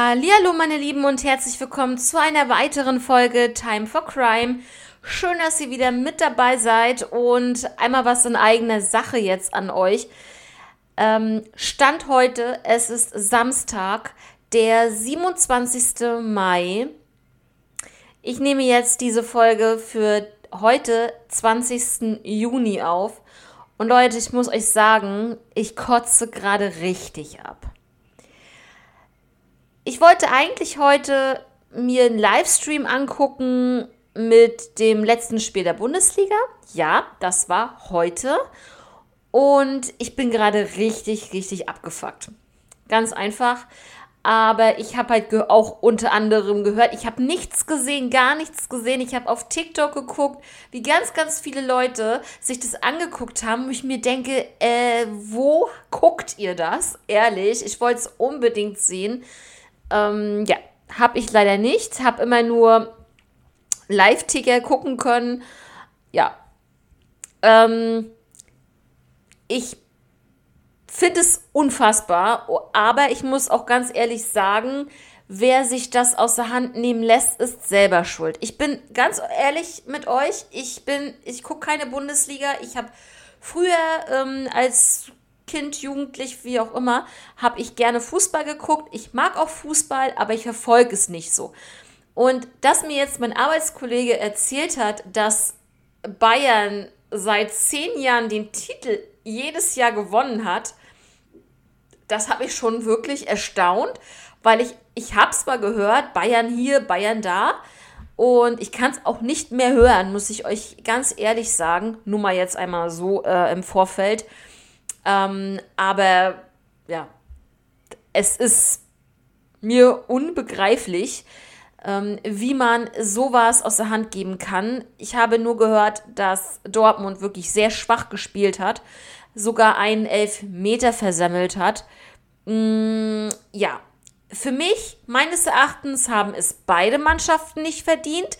Hallo meine Lieben und herzlich willkommen zu einer weiteren Folge Time for Crime. Schön, dass ihr wieder mit dabei seid und einmal was in eigener Sache jetzt an euch. Ähm, Stand heute, es ist Samstag, der 27. Mai. Ich nehme jetzt diese Folge für heute, 20. Juni auf. Und Leute, ich muss euch sagen, ich kotze gerade richtig ab. Ich wollte eigentlich heute mir einen Livestream angucken mit dem letzten Spiel der Bundesliga. Ja, das war heute. Und ich bin gerade richtig, richtig abgefuckt. Ganz einfach. Aber ich habe halt auch unter anderem gehört, ich habe nichts gesehen, gar nichts gesehen. Ich habe auf TikTok geguckt, wie ganz, ganz viele Leute sich das angeguckt haben. Und ich mir denke, äh, wo guckt ihr das? Ehrlich, ich wollte es unbedingt sehen. Ähm, ja, habe ich leider nicht. Habe immer nur Live-Ticker gucken können. Ja. Ähm, ich finde es unfassbar, aber ich muss auch ganz ehrlich sagen, wer sich das aus der Hand nehmen lässt, ist selber schuld. Ich bin ganz ehrlich mit euch, ich bin, ich gucke keine Bundesliga. Ich habe früher ähm, als Kind, Jugendlich, wie auch immer, habe ich gerne Fußball geguckt. Ich mag auch Fußball, aber ich verfolge es nicht so. Und dass mir jetzt mein Arbeitskollege erzählt hat, dass Bayern seit zehn Jahren den Titel jedes Jahr gewonnen hat, das habe ich schon wirklich erstaunt, weil ich, ich habe es mal gehört, Bayern hier, Bayern da. Und ich kann es auch nicht mehr hören, muss ich euch ganz ehrlich sagen. Nur mal jetzt einmal so äh, im Vorfeld. Ähm, aber ja, es ist mir unbegreiflich, ähm, wie man sowas aus der Hand geben kann. Ich habe nur gehört, dass Dortmund wirklich sehr schwach gespielt hat, sogar einen Elfmeter versammelt hat. Mm, ja, für mich, meines Erachtens, haben es beide Mannschaften nicht verdient.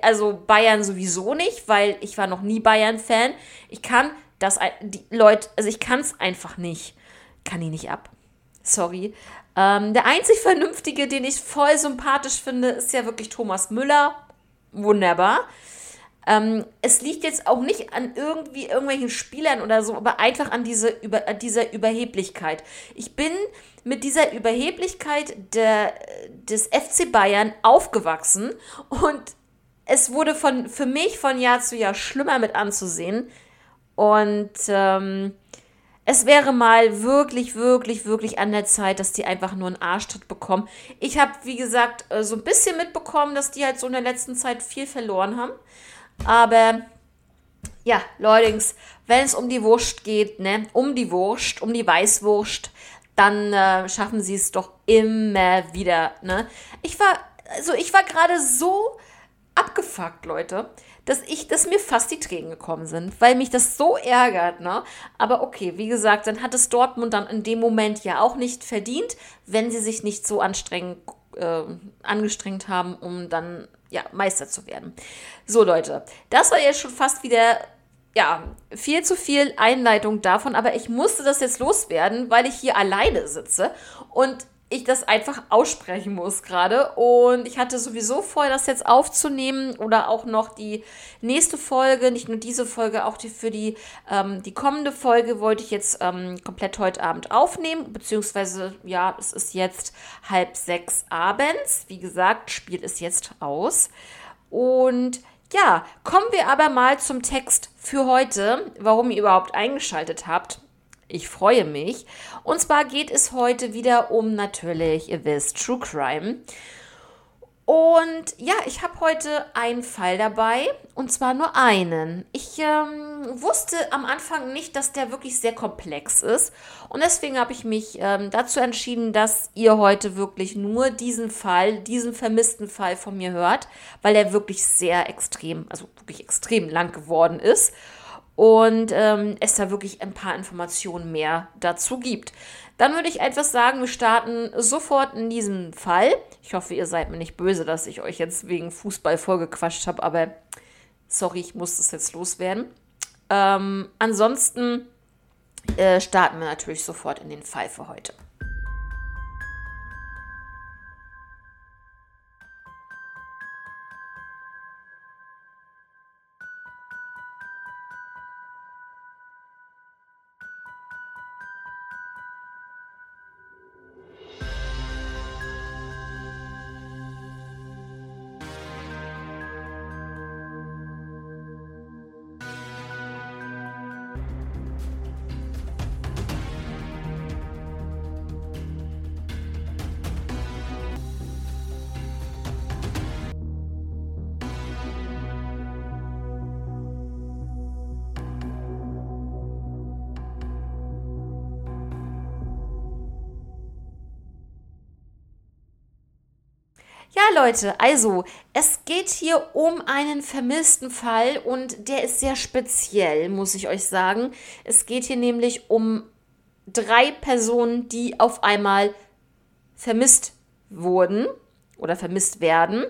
Also Bayern sowieso nicht, weil ich war noch nie Bayern-Fan. Ich kann dass die Leute, also ich kann es einfach nicht. Kann ich nicht ab. Sorry. Ähm, der einzig Vernünftige, den ich voll sympathisch finde, ist ja wirklich Thomas Müller. Wunderbar. Ähm, es liegt jetzt auch nicht an irgendwie irgendwelchen Spielern oder so, aber einfach an, diese, über, an dieser Überheblichkeit. Ich bin mit dieser Überheblichkeit der, des FC Bayern aufgewachsen und es wurde von, für mich von Jahr zu Jahr schlimmer mit anzusehen. Und ähm, es wäre mal wirklich, wirklich, wirklich an der Zeit, dass die einfach nur einen Arschtritt bekommen. Ich habe, wie gesagt, äh, so ein bisschen mitbekommen, dass die halt so in der letzten Zeit viel verloren haben. Aber ja, Leute, wenn es um die Wurst geht, ne, um die Wurst, um die Weißwurst, dann äh, schaffen sie es doch immer wieder, ne? Ich war, also ich war gerade so abgefuckt, Leute dass ich, dass mir fast die Tränen gekommen sind, weil mich das so ärgert, ne? Aber okay, wie gesagt, dann hat es Dortmund dann in dem Moment ja auch nicht verdient, wenn sie sich nicht so anstrengend äh, angestrengt haben, um dann ja Meister zu werden. So Leute, das war jetzt schon fast wieder ja, viel zu viel Einleitung davon, aber ich musste das jetzt loswerden, weil ich hier alleine sitze und ich das einfach aussprechen muss gerade. Und ich hatte sowieso vor, das jetzt aufzunehmen oder auch noch die nächste Folge, nicht nur diese Folge, auch die für die, ähm, die kommende Folge wollte ich jetzt ähm, komplett heute Abend aufnehmen. Beziehungsweise, ja, es ist jetzt halb sechs abends. Wie gesagt, Spiel ist jetzt aus. Und ja, kommen wir aber mal zum Text für heute, warum ihr überhaupt eingeschaltet habt. Ich freue mich. Und zwar geht es heute wieder um natürlich, ihr wisst, True Crime. Und ja, ich habe heute einen Fall dabei und zwar nur einen. Ich ähm, wusste am Anfang nicht, dass der wirklich sehr komplex ist und deswegen habe ich mich ähm, dazu entschieden, dass ihr heute wirklich nur diesen Fall, diesen vermissten Fall von mir hört, weil er wirklich sehr extrem, also wirklich extrem lang geworden ist und ähm, es da wirklich ein paar Informationen mehr dazu gibt. Dann würde ich etwas sagen, wir starten sofort in diesem Fall. Ich hoffe, ihr seid mir nicht böse, dass ich euch jetzt wegen Fußball vollgequatscht habe, aber sorry, ich muss das jetzt loswerden. Ähm, ansonsten äh, starten wir natürlich sofort in den Fall für heute. Leute, also es geht hier um einen vermissten Fall und der ist sehr speziell, muss ich euch sagen. Es geht hier nämlich um drei Personen, die auf einmal vermisst wurden oder vermisst werden.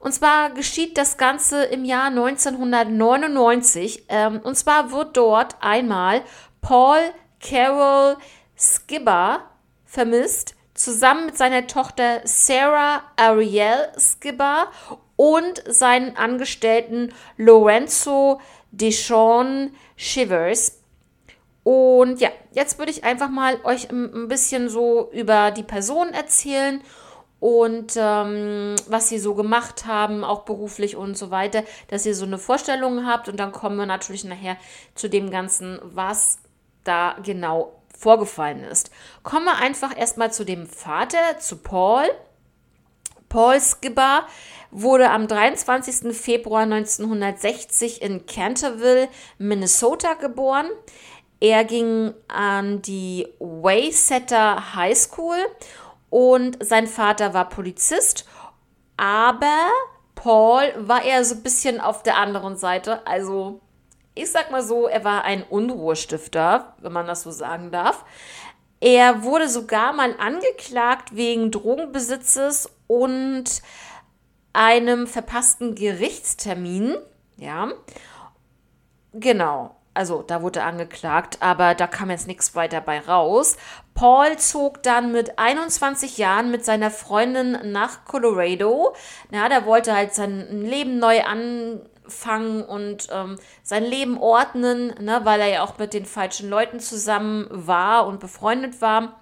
Und zwar geschieht das Ganze im Jahr 1999. Ähm, und zwar wird dort einmal Paul Carroll Skibber vermisst, zusammen mit seiner Tochter Sarah Ariel Skibber und seinen Angestellten Lorenzo Deshawn Shivers. Und ja, jetzt würde ich einfach mal euch ein bisschen so über die Person erzählen und ähm, was sie so gemacht haben, auch beruflich und so weiter, dass ihr so eine Vorstellung habt. Und dann kommen wir natürlich nachher zu dem Ganzen, was da genau vorgefallen ist. Kommen wir einfach erstmal zu dem Vater, zu Paul. Paul Skibber wurde am 23. Februar 1960 in Canterville, Minnesota geboren. Er ging an die Waysetter High School und sein Vater war Polizist, aber Paul war eher so ein bisschen auf der anderen Seite. Also, ich sag mal so, er war ein Unruhestifter, wenn man das so sagen darf. Er wurde sogar mal angeklagt wegen Drogenbesitzes und einem verpassten Gerichtstermin. Ja, genau also da wurde angeklagt, aber da kam jetzt nichts weiter bei raus. Paul zog dann mit 21 Jahren mit seiner Freundin nach Colorado. Ja, der wollte halt sein Leben neu anfangen und ähm, sein Leben ordnen, ne, weil er ja auch mit den falschen Leuten zusammen war und befreundet war.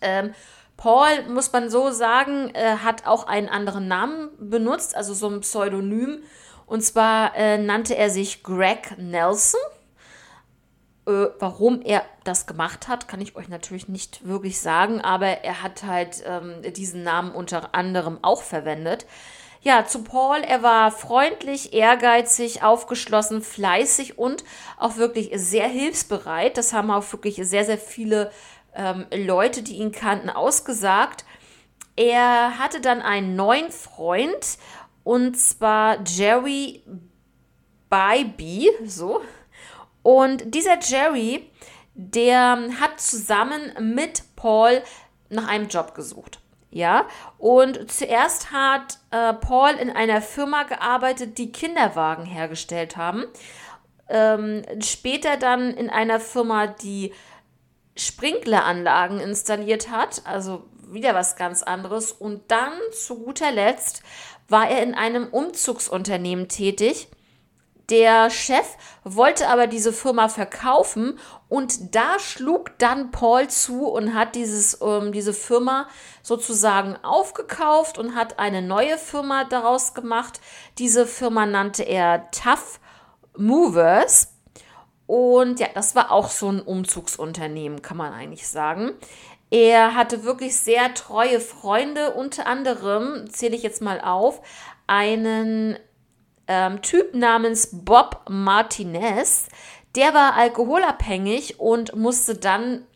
Ähm, Paul, muss man so sagen, äh, hat auch einen anderen Namen benutzt, also so ein Pseudonym und zwar äh, nannte er sich Greg Nelson. Äh, warum er das gemacht hat, kann ich euch natürlich nicht wirklich sagen, aber er hat halt ähm, diesen Namen unter anderem auch verwendet. Ja, zu Paul, er war freundlich, ehrgeizig, aufgeschlossen, fleißig und auch wirklich sehr hilfsbereit. Das haben auch wirklich sehr, sehr viele ähm, Leute, die ihn kannten, ausgesagt. Er hatte dann einen neuen Freund und zwar Jerry Bybee, so. Und dieser Jerry, der hat zusammen mit Paul nach einem Job gesucht. Ja, und zuerst hat äh, Paul in einer Firma gearbeitet, die Kinderwagen hergestellt haben. Ähm, später dann in einer Firma, die Sprinkleranlagen installiert hat, also wieder was ganz anderes. Und dann zu guter Letzt war er in einem Umzugsunternehmen tätig. Der Chef wollte aber diese Firma verkaufen und da schlug dann Paul zu und hat dieses, ähm, diese Firma sozusagen aufgekauft und hat eine neue Firma daraus gemacht. Diese Firma nannte er Tough Movers. Und ja, das war auch so ein Umzugsunternehmen, kann man eigentlich sagen. Er hatte wirklich sehr treue Freunde, unter anderem, zähle ich jetzt mal auf, einen ähm, Typ namens Bob Martinez. Der war alkoholabhängig und musste dann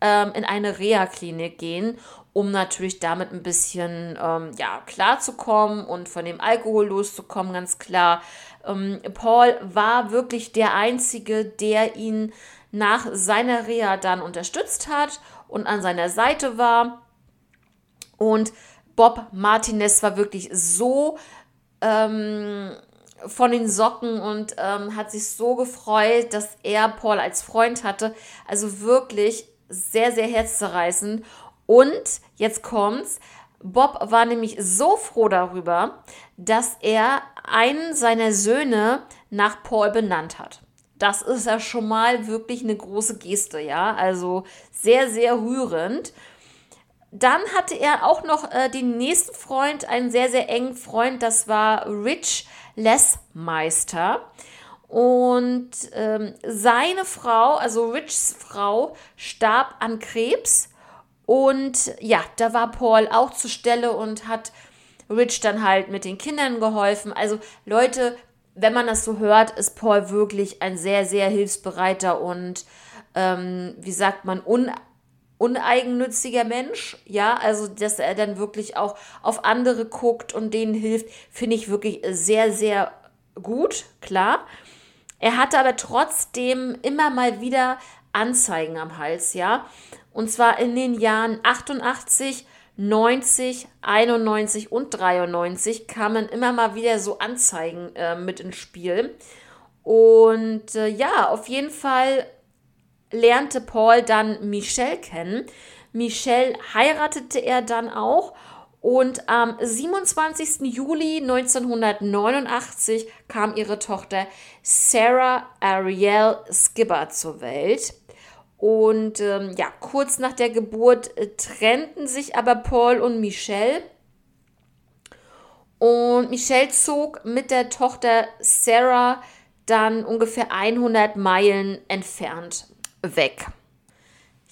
ähm, in eine Reha-Klinik gehen, um natürlich damit ein bisschen ähm, ja, klarzukommen und von dem Alkohol loszukommen, ganz klar. Ähm, Paul war wirklich der Einzige, der ihn nach seiner Reha dann unterstützt hat und an seiner Seite war. Und Bob Martinez war wirklich so ähm, von den Socken und ähm, hat sich so gefreut, dass er Paul als Freund hatte. Also wirklich sehr, sehr herzzerreißend. Und jetzt kommt's. Bob war nämlich so froh darüber, dass er einen seiner Söhne nach Paul benannt hat. Das ist ja schon mal wirklich eine große Geste, ja. Also sehr, sehr rührend. Dann hatte er auch noch äh, den nächsten Freund, einen sehr, sehr engen Freund, das war Rich Lessmeister. Und ähm, seine Frau, also Richs Frau, starb an Krebs. Und ja, da war Paul auch zur Stelle und hat Rich dann halt mit den Kindern geholfen. Also Leute, wenn man das so hört, ist Paul wirklich ein sehr, sehr hilfsbereiter und, ähm, wie sagt man, uneigennütziger Mensch, ja, also dass er dann wirklich auch auf andere guckt und denen hilft, finde ich wirklich sehr, sehr gut, klar. Er hatte aber trotzdem immer mal wieder Anzeigen am Hals, ja. Und zwar in den Jahren 88, 90, 91 und 93 kamen immer mal wieder so Anzeigen äh, mit ins Spiel. Und äh, ja, auf jeden Fall lernte Paul dann Michelle kennen. Michelle heiratete er dann auch und am 27. Juli 1989 kam ihre Tochter Sarah Ariel Skibber zur Welt. Und ähm, ja, kurz nach der Geburt äh, trennten sich aber Paul und Michelle. Und Michelle zog mit der Tochter Sarah dann ungefähr 100 Meilen entfernt weg.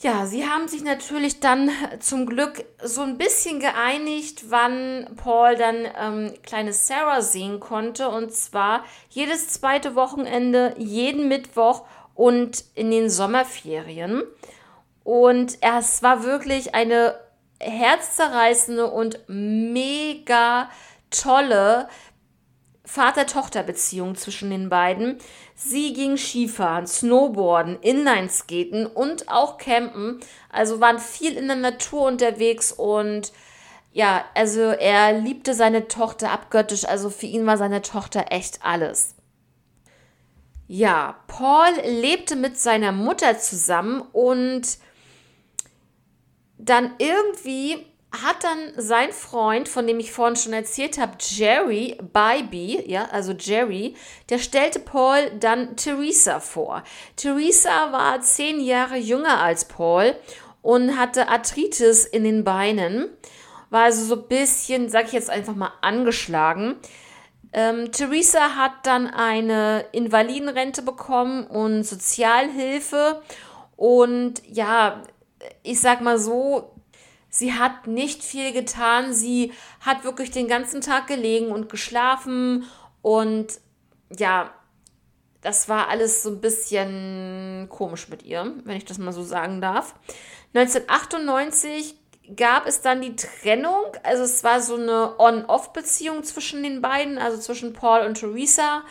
Ja, sie haben sich natürlich dann zum Glück so ein bisschen geeinigt, wann Paul dann ähm, kleine Sarah sehen konnte. Und zwar jedes zweite Wochenende, jeden Mittwoch und in den Sommerferien. Und es war wirklich eine herzzerreißende und mega tolle Vater-Tochter-Beziehung zwischen den beiden. Sie ging Skifahren, Snowboarden, Inlineskaten und auch campen. Also waren viel in der Natur unterwegs und ja, also er liebte seine Tochter abgöttisch. Also für ihn war seine Tochter echt alles. Ja, Paul lebte mit seiner Mutter zusammen und dann irgendwie hat dann sein Freund, von dem ich vorhin schon erzählt habe, Jerry Bybee, ja, also Jerry, der stellte Paul dann Theresa vor. Theresa war zehn Jahre jünger als Paul und hatte Arthritis in den Beinen, war also so ein bisschen, sag ich jetzt einfach mal, angeschlagen. Ähm, Theresa hat dann eine Invalidenrente bekommen und Sozialhilfe und ja, ich sag mal so, Sie hat nicht viel getan. Sie hat wirklich den ganzen Tag gelegen und geschlafen. Und ja, das war alles so ein bisschen komisch mit ihr, wenn ich das mal so sagen darf. 1998 gab es dann die Trennung. Also es war so eine On-Off-Beziehung zwischen den beiden, also zwischen Paul und Theresa.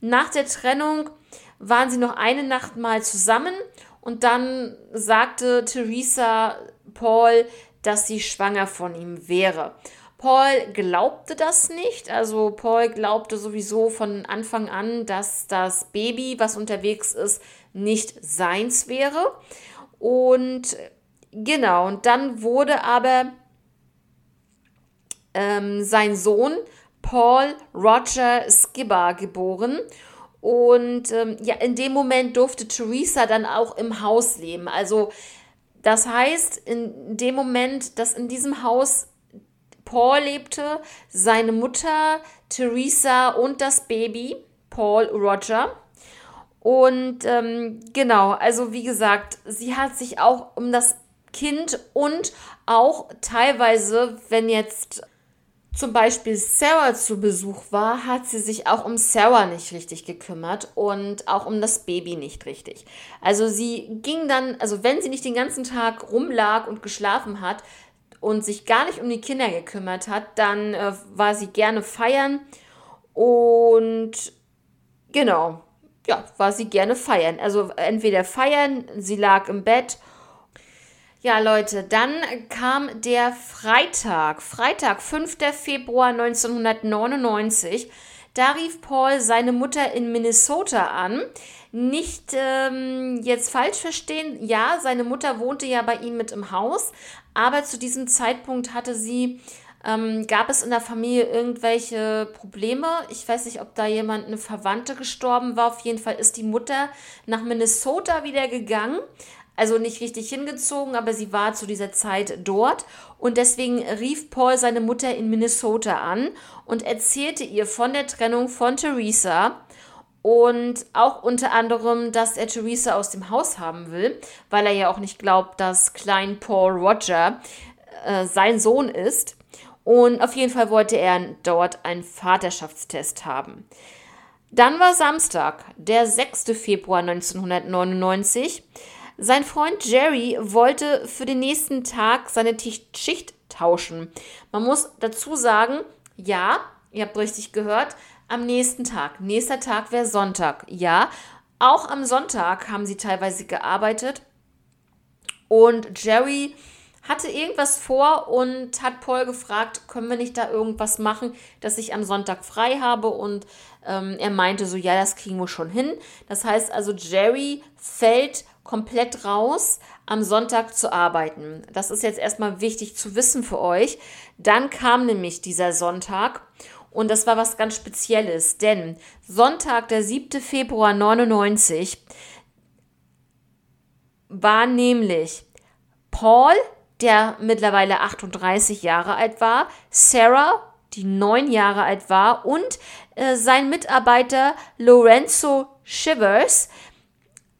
Nach der Trennung waren sie noch eine Nacht mal zusammen und dann sagte Theresa Paul, dass sie schwanger von ihm wäre. Paul glaubte das nicht. Also Paul glaubte sowieso von Anfang an, dass das Baby, was unterwegs ist, nicht seins wäre. Und genau, und dann wurde aber ähm, sein Sohn Paul Roger Skibber geboren. Und ähm, ja, in dem Moment durfte Theresa dann auch im Haus leben. Also das heißt, in dem Moment, dass in diesem Haus Paul lebte, seine Mutter, Theresa und das Baby, Paul Roger. Und ähm, genau, also wie gesagt, sie hat sich auch um das Kind und auch teilweise, wenn jetzt zum Beispiel Sarah zu Besuch war, hat sie sich auch um Sarah nicht richtig gekümmert und auch um das Baby nicht richtig. Also sie ging dann, also wenn sie nicht den ganzen Tag rumlag und geschlafen hat und sich gar nicht um die Kinder gekümmert hat, dann äh, war sie gerne feiern und genau, ja, war sie gerne feiern. Also entweder feiern, sie lag im Bett ja, Leute, dann kam der Freitag, Freitag, 5. Februar 1999. Da rief Paul seine Mutter in Minnesota an. Nicht ähm, jetzt falsch verstehen, ja, seine Mutter wohnte ja bei ihm mit im Haus, aber zu diesem Zeitpunkt hatte sie, ähm, gab es in der Familie irgendwelche Probleme. Ich weiß nicht, ob da jemand, eine Verwandte gestorben war. Auf jeden Fall ist die Mutter nach Minnesota wieder gegangen, also nicht richtig hingezogen, aber sie war zu dieser Zeit dort und deswegen rief Paul seine Mutter in Minnesota an und erzählte ihr von der Trennung von Theresa und auch unter anderem, dass er Theresa aus dem Haus haben will, weil er ja auch nicht glaubt, dass Klein Paul Roger äh, sein Sohn ist. Und auf jeden Fall wollte er dort einen Vaterschaftstest haben. Dann war Samstag, der 6. Februar 1999. Sein Freund Jerry wollte für den nächsten Tag seine Schicht tauschen. Man muss dazu sagen, ja, ihr habt richtig gehört, am nächsten Tag. Nächster Tag wäre Sonntag. Ja, auch am Sonntag haben sie teilweise gearbeitet. Und Jerry hatte irgendwas vor und hat Paul gefragt, können wir nicht da irgendwas machen, dass ich am Sonntag frei habe? Und ähm, er meinte so, ja, das kriegen wir schon hin. Das heißt also, Jerry fällt komplett raus, am Sonntag zu arbeiten. Das ist jetzt erstmal wichtig zu wissen für euch. Dann kam nämlich dieser Sonntag und das war was ganz Spezielles, denn Sonntag, der 7. Februar 99, war nämlich Paul, der mittlerweile 38 Jahre alt war, Sarah, die neun Jahre alt war, und äh, sein Mitarbeiter Lorenzo Shivers,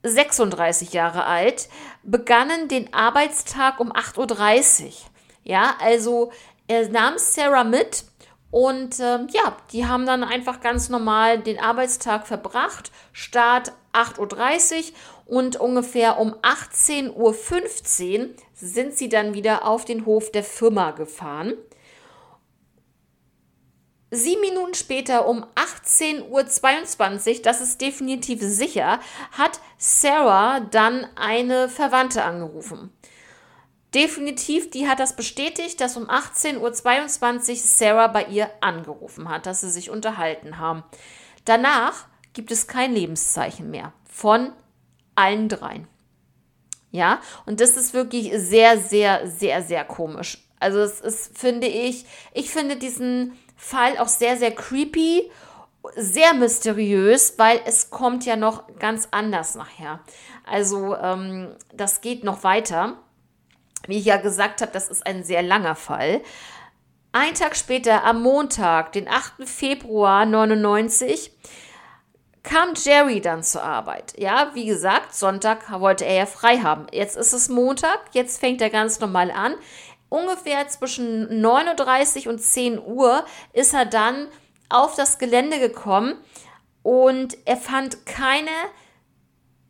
36 Jahre alt, begannen den Arbeitstag um 8.30 Uhr. Ja, also er nahm Sarah mit und äh, ja, die haben dann einfach ganz normal den Arbeitstag verbracht. Start 8.30 Uhr und ungefähr um 18.15 Uhr sind sie dann wieder auf den Hof der Firma gefahren. Sieben Minuten später um 18.22 Uhr, das ist definitiv sicher, hat Sarah dann eine Verwandte angerufen. Definitiv, die hat das bestätigt, dass um 18.22 Uhr Sarah bei ihr angerufen hat, dass sie sich unterhalten haben. Danach gibt es kein Lebenszeichen mehr von allen dreien. Ja, und das ist wirklich sehr, sehr, sehr, sehr komisch. Also es ist, finde ich, ich finde diesen Fall auch sehr, sehr creepy, sehr mysteriös, weil es kommt ja noch ganz anders nachher. Also ähm, das geht noch weiter. Wie ich ja gesagt habe, das ist ein sehr langer Fall. Ein Tag später, am Montag, den 8. Februar 99, kam Jerry dann zur Arbeit. Ja, wie gesagt, Sonntag wollte er ja frei haben. Jetzt ist es Montag, jetzt fängt er ganz normal an. Ungefähr zwischen 9.30 Uhr und 10 Uhr ist er dann auf das Gelände gekommen und er fand keine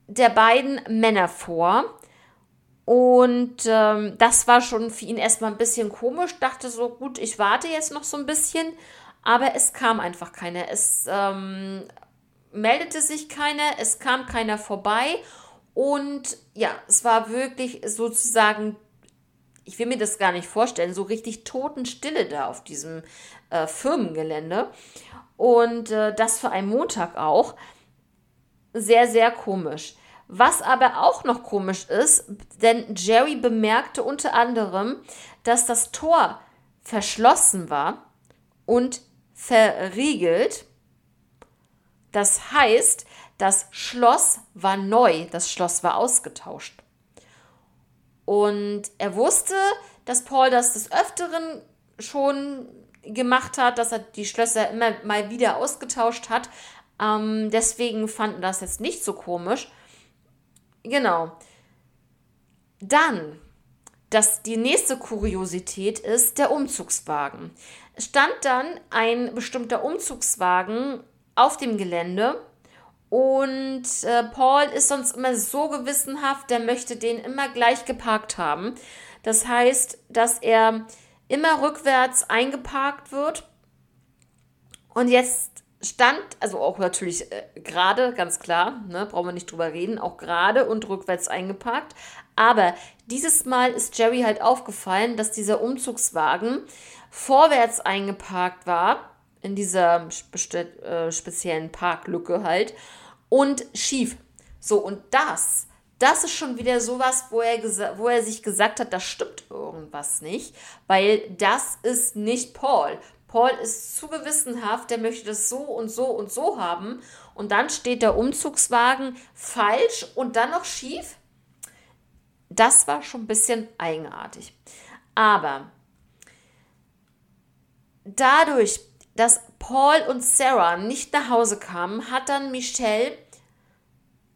der beiden Männer vor. Und ähm, das war schon für ihn erstmal ein bisschen komisch. Dachte so, gut, ich warte jetzt noch so ein bisschen. Aber es kam einfach keiner. Es ähm, meldete sich keiner, es kam keiner vorbei. Und ja, es war wirklich sozusagen, ich will mir das gar nicht vorstellen, so richtig Totenstille da auf diesem äh, Firmengelände. Und äh, das für einen Montag auch. Sehr, sehr komisch. Was aber auch noch komisch ist, denn Jerry bemerkte unter anderem, dass das Tor verschlossen war und verriegelt. Das heißt, das Schloss war neu, das Schloss war ausgetauscht. Und er wusste, dass Paul das des Öfteren schon gemacht hat, dass er die Schlösser immer mal wieder ausgetauscht hat. Ähm, deswegen fanden das jetzt nicht so komisch. Genau. Dann, das, die nächste Kuriosität ist der Umzugswagen. Stand dann ein bestimmter Umzugswagen auf dem Gelände und äh, Paul ist sonst immer so gewissenhaft, der möchte den immer gleich geparkt haben. Das heißt, dass er immer rückwärts eingeparkt wird. Und jetzt stand, also auch natürlich äh, gerade, ganz klar, ne, brauchen wir nicht drüber reden, auch gerade und rückwärts eingeparkt. Aber dieses Mal ist Jerry halt aufgefallen, dass dieser Umzugswagen vorwärts eingeparkt war, in dieser äh, speziellen Parklücke halt, und schief. So, und das, das ist schon wieder sowas, wo er, wo er sich gesagt hat, da stimmt irgendwas nicht, weil das ist nicht Paul. Paul ist zu gewissenhaft, der möchte das so und so und so haben. Und dann steht der Umzugswagen falsch und dann noch schief. Das war schon ein bisschen eigenartig. Aber dadurch, dass Paul und Sarah nicht nach Hause kamen, hat dann Michelle,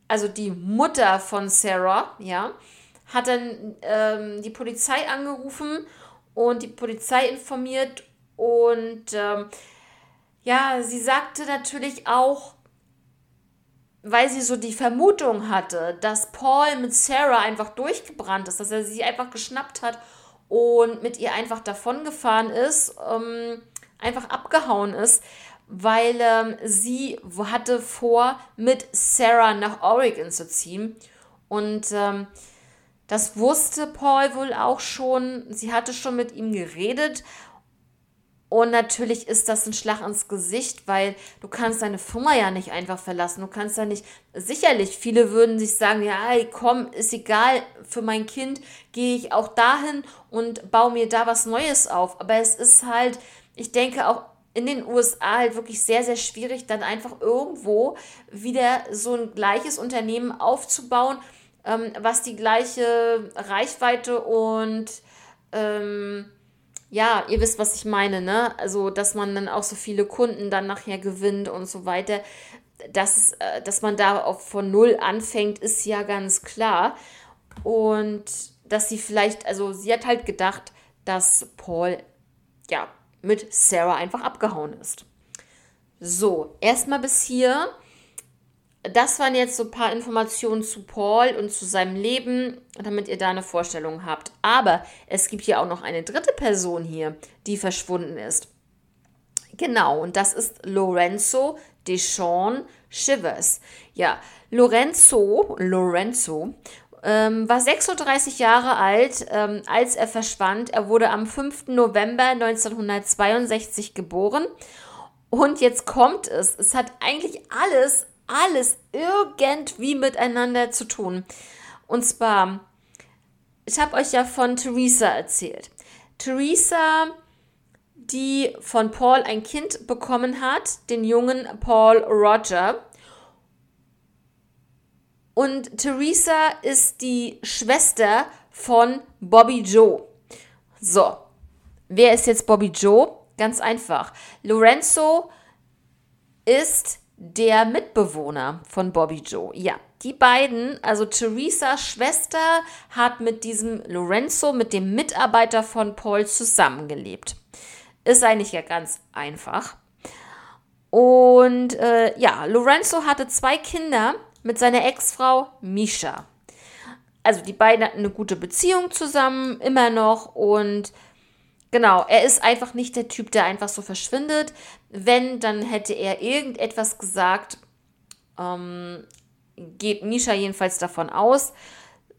also die Mutter von Sarah, ja, hat dann ähm, die Polizei angerufen und die Polizei informiert und ähm, ja, sie sagte natürlich auch, weil sie so die Vermutung hatte, dass Paul mit Sarah einfach durchgebrannt ist, dass er sie einfach geschnappt hat und mit ihr einfach davongefahren ist, ähm, einfach abgehauen ist, weil ähm, sie hatte vor, mit Sarah nach Oregon zu ziehen. Und ähm, das wusste Paul wohl auch schon. Sie hatte schon mit ihm geredet. Und natürlich ist das ein Schlag ins Gesicht, weil du kannst deine Firma ja nicht einfach verlassen. Du kannst ja nicht, sicherlich, viele würden sich sagen, ja, komm, ist egal, für mein Kind gehe ich auch dahin und baue mir da was Neues auf. Aber es ist halt, ich denke auch in den USA halt wirklich sehr, sehr schwierig, dann einfach irgendwo wieder so ein gleiches Unternehmen aufzubauen, ähm, was die gleiche Reichweite und ähm, ja, ihr wisst, was ich meine, ne? Also, dass man dann auch so viele Kunden dann nachher gewinnt und so weiter. Das, äh, dass man da auch von null anfängt, ist ja ganz klar. Und dass sie vielleicht, also sie hat halt gedacht, dass Paul, ja, mit Sarah einfach abgehauen ist. So, erstmal bis hier. Das waren jetzt so ein paar Informationen zu Paul und zu seinem Leben, damit ihr da eine Vorstellung habt. Aber es gibt hier auch noch eine dritte Person hier, die verschwunden ist. Genau, und das ist Lorenzo Deshawn Shivers. Ja, Lorenzo, Lorenzo ähm, war 36 Jahre alt, ähm, als er verschwand. Er wurde am 5. November 1962 geboren. Und jetzt kommt es. Es hat eigentlich alles, alles irgendwie miteinander zu tun. Und zwar, ich habe euch ja von Theresa erzählt. Theresa, die von Paul ein Kind bekommen hat, den jungen Paul Roger. Und Theresa ist die Schwester von Bobby Joe. So, wer ist jetzt Bobby Joe? Ganz einfach. Lorenzo ist der Mitbewohner von Bobby Joe. Ja, die beiden, also Theresas Schwester, hat mit diesem Lorenzo, mit dem Mitarbeiter von Paul zusammengelebt. Ist eigentlich ja ganz einfach. Und äh, ja, Lorenzo hatte zwei Kinder mit seiner Ex-Frau Misha. Also die beiden hatten eine gute Beziehung zusammen, immer noch. Und genau, er ist einfach nicht der Typ, der einfach so verschwindet. Wenn, dann hätte er irgendetwas gesagt. Ähm, geht Misha jedenfalls davon aus.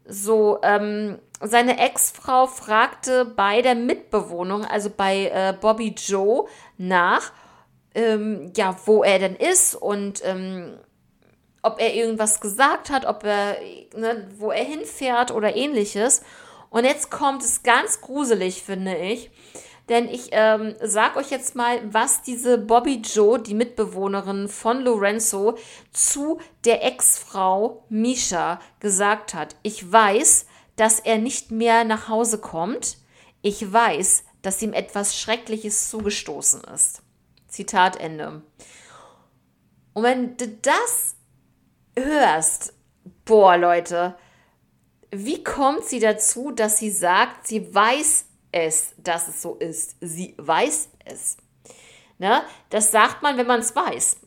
So, ähm, seine Ex-Frau fragte bei der Mitbewohnung, also bei äh, Bobby Joe, nach, ähm, ja, wo er denn ist und ähm, ob er irgendwas gesagt hat, ob er, ne, wo er hinfährt oder ähnliches. Und jetzt kommt es ganz gruselig, finde ich. Denn ich ähm, sag euch jetzt mal, was diese Bobby Joe, die Mitbewohnerin von Lorenzo, zu der Ex-Frau Misha gesagt hat. Ich weiß, dass er nicht mehr nach Hause kommt. Ich weiß, dass ihm etwas Schreckliches zugestoßen ist. Zitat Ende. Und wenn du das hörst, boah Leute, wie kommt sie dazu, dass sie sagt, sie weiß es, dass es so ist? Sie weiß es. Ne? Das sagt man, wenn man es weiß.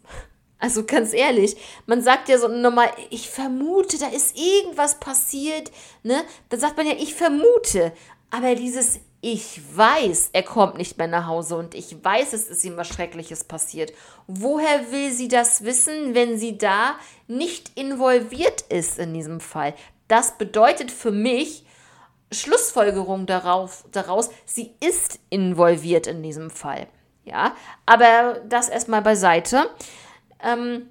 Also ganz ehrlich, man sagt ja so nochmal, ich vermute, da ist irgendwas passiert. Ne? Dann sagt man ja, ich vermute. Aber dieses ich weiß, er kommt nicht mehr nach Hause und ich weiß, es ist ihm was Schreckliches passiert. Woher will sie das wissen, wenn sie da nicht involviert ist in diesem Fall? Das bedeutet für mich Schlussfolgerung darauf, daraus, sie ist involviert in diesem Fall. Ja, aber das erstmal beiseite. Ähm,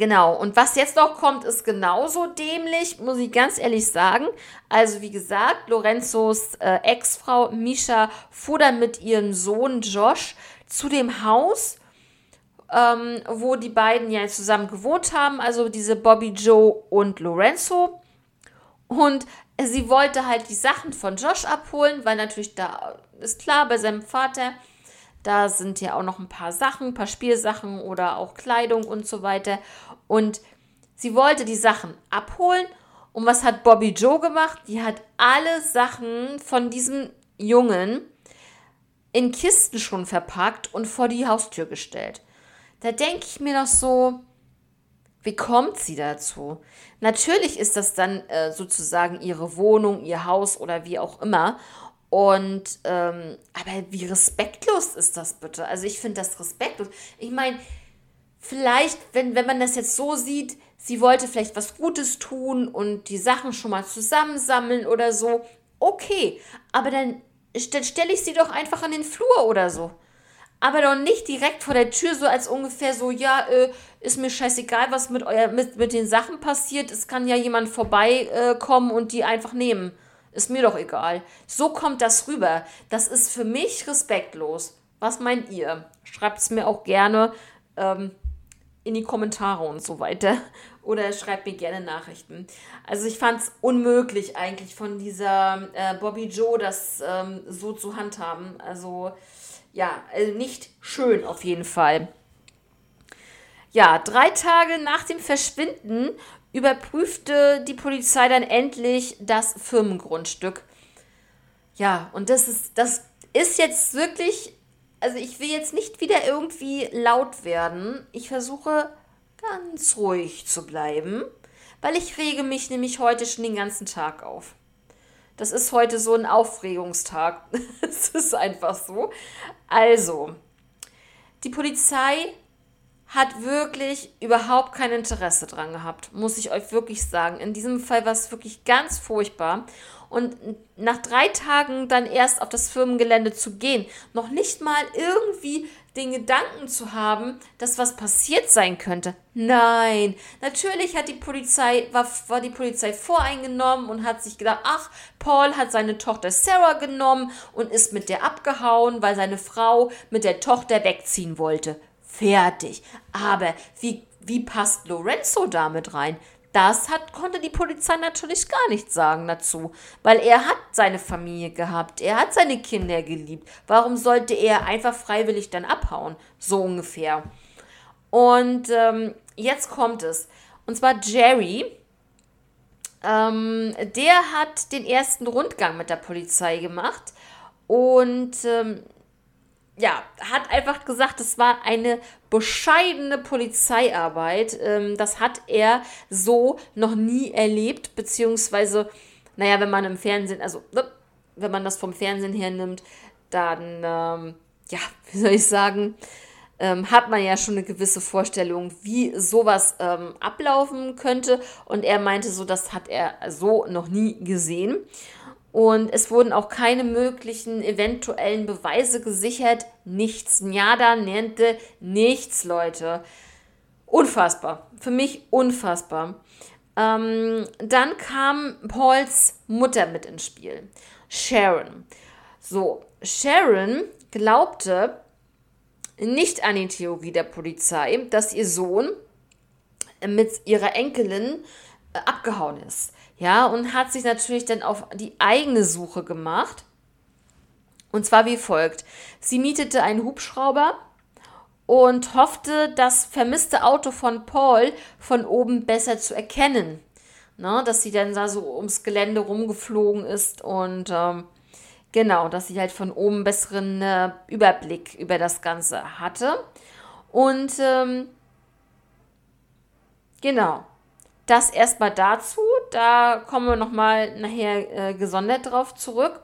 Genau, und was jetzt noch kommt, ist genauso dämlich, muss ich ganz ehrlich sagen. Also wie gesagt, Lorenzos äh, Ex-Frau Misha fuhr dann mit ihrem Sohn Josh zu dem Haus, ähm, wo die beiden ja zusammen gewohnt haben, also diese Bobby Joe und Lorenzo. Und sie wollte halt die Sachen von Josh abholen, weil natürlich da ist klar, bei seinem Vater da sind ja auch noch ein paar Sachen, ein paar Spielsachen oder auch Kleidung und so weiter. Und sie wollte die Sachen abholen. Und was hat Bobby Joe gemacht? Die hat alle Sachen von diesem Jungen in Kisten schon verpackt und vor die Haustür gestellt. Da denke ich mir doch so, Wie kommt sie dazu? Natürlich ist das dann äh, sozusagen ihre Wohnung, ihr Haus oder wie auch immer. Und, ähm, aber wie respektlos ist das bitte? Also ich finde das respektlos. Ich meine, vielleicht, wenn, wenn man das jetzt so sieht, sie wollte vielleicht was Gutes tun und die Sachen schon mal zusammensammeln oder so. Okay, aber dann, dann stelle ich sie doch einfach an den Flur oder so aber doch nicht direkt vor der Tür, so als ungefähr so, ja, äh, ist mir scheißegal, was mit, euer, mit, mit den Sachen passiert. Es kann ja jemand vorbeikommen äh, und die einfach nehmen. Ist mir doch egal. So kommt das rüber. Das ist für mich respektlos. Was meint ihr? Schreibt es mir auch gerne ähm, in die Kommentare und so weiter. Oder schreibt mir gerne Nachrichten. Also ich fand es unmöglich eigentlich von dieser äh, Bobby Joe das ähm, so zu handhaben. Also ja, also nicht schön auf jeden Fall. Ja, drei Tage nach dem Verschwinden überprüfte die Polizei dann endlich das Firmengrundstück. Ja, und das ist, das ist jetzt wirklich, also ich will jetzt nicht wieder irgendwie laut werden. Ich versuche ganz ruhig zu bleiben, weil ich rege mich nämlich heute schon den ganzen Tag auf. Das ist heute so ein Aufregungstag. Es ist einfach so. Also, die Polizei hat wirklich überhaupt kein Interesse dran gehabt, muss ich euch wirklich sagen. In diesem Fall war es wirklich ganz furchtbar. Und nach drei Tagen dann erst auf das Firmengelände zu gehen, noch nicht mal irgendwie den Gedanken zu haben, dass was passiert sein könnte. Nein, natürlich hat die Polizei, war, war die Polizei voreingenommen und hat sich gedacht, ach, Paul hat seine Tochter Sarah genommen und ist mit der abgehauen, weil seine Frau mit der Tochter wegziehen wollte. Fertig. Aber wie, wie passt Lorenzo damit rein? Das hat, konnte die Polizei natürlich gar nicht sagen dazu, weil er hat seine Familie gehabt, er hat seine Kinder geliebt. Warum sollte er einfach freiwillig dann abhauen? So ungefähr. Und ähm, jetzt kommt es. Und zwar Jerry, ähm, der hat den ersten Rundgang mit der Polizei gemacht und ähm, ja, hat einfach gesagt, es war eine bescheidene Polizeiarbeit. Ähm, das hat er so noch nie erlebt, beziehungsweise, naja, wenn man im Fernsehen, also ne, wenn man das vom Fernsehen her nimmt, dann, ähm, ja, wie soll ich sagen, ähm, hat man ja schon eine gewisse Vorstellung, wie sowas ähm, ablaufen könnte. Und er meinte so, das hat er so noch nie gesehen. Und es wurden auch keine möglichen eventuellen Beweise gesichert. Nichts. Njada nennte nichts, Leute. Unfassbar. Für mich unfassbar. Ähm, dann kam Pauls Mutter mit ins Spiel. Sharon. So, Sharon glaubte nicht an die Theorie der Polizei, dass ihr Sohn mit ihrer Enkelin äh, abgehauen ist. Ja, und hat sich natürlich dann auf die eigene Suche gemacht. Und zwar wie folgt. Sie mietete einen Hubschrauber und hoffte, das vermisste Auto von Paul von oben besser zu erkennen. Ne, dass sie dann da so ums Gelände rumgeflogen ist und ähm, genau, dass sie halt von oben besseren äh, Überblick über das Ganze hatte. Und ähm, genau, das erstmal dazu. Da kommen wir nochmal nachher äh, gesondert drauf zurück.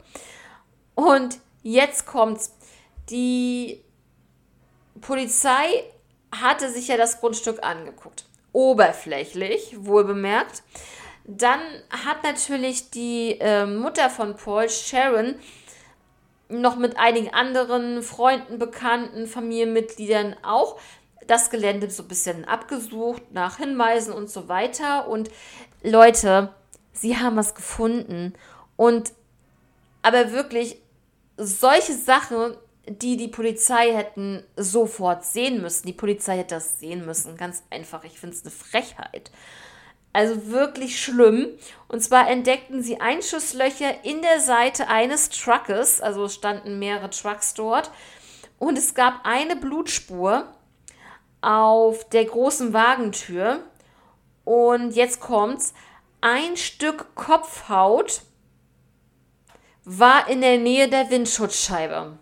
Und jetzt kommt's. Die Polizei hatte sich ja das Grundstück angeguckt. Oberflächlich, wohl bemerkt. Dann hat natürlich die äh, Mutter von Paul, Sharon, noch mit einigen anderen Freunden, Bekannten, Familienmitgliedern auch das Gelände so ein bisschen abgesucht nach Hinweisen und so weiter. Und Leute, sie haben was gefunden. Und aber wirklich solche Sachen, die die Polizei hätten sofort sehen müssen. Die Polizei hätte das sehen müssen. Ganz einfach. Ich finde es eine Frechheit. Also wirklich schlimm. Und zwar entdeckten sie Einschusslöcher in der Seite eines Truckes. Also standen mehrere Trucks dort. Und es gab eine Blutspur auf der großen Wagentür. Und jetzt kommt's. Ein Stück Kopfhaut war in der Nähe der Windschutzscheibe.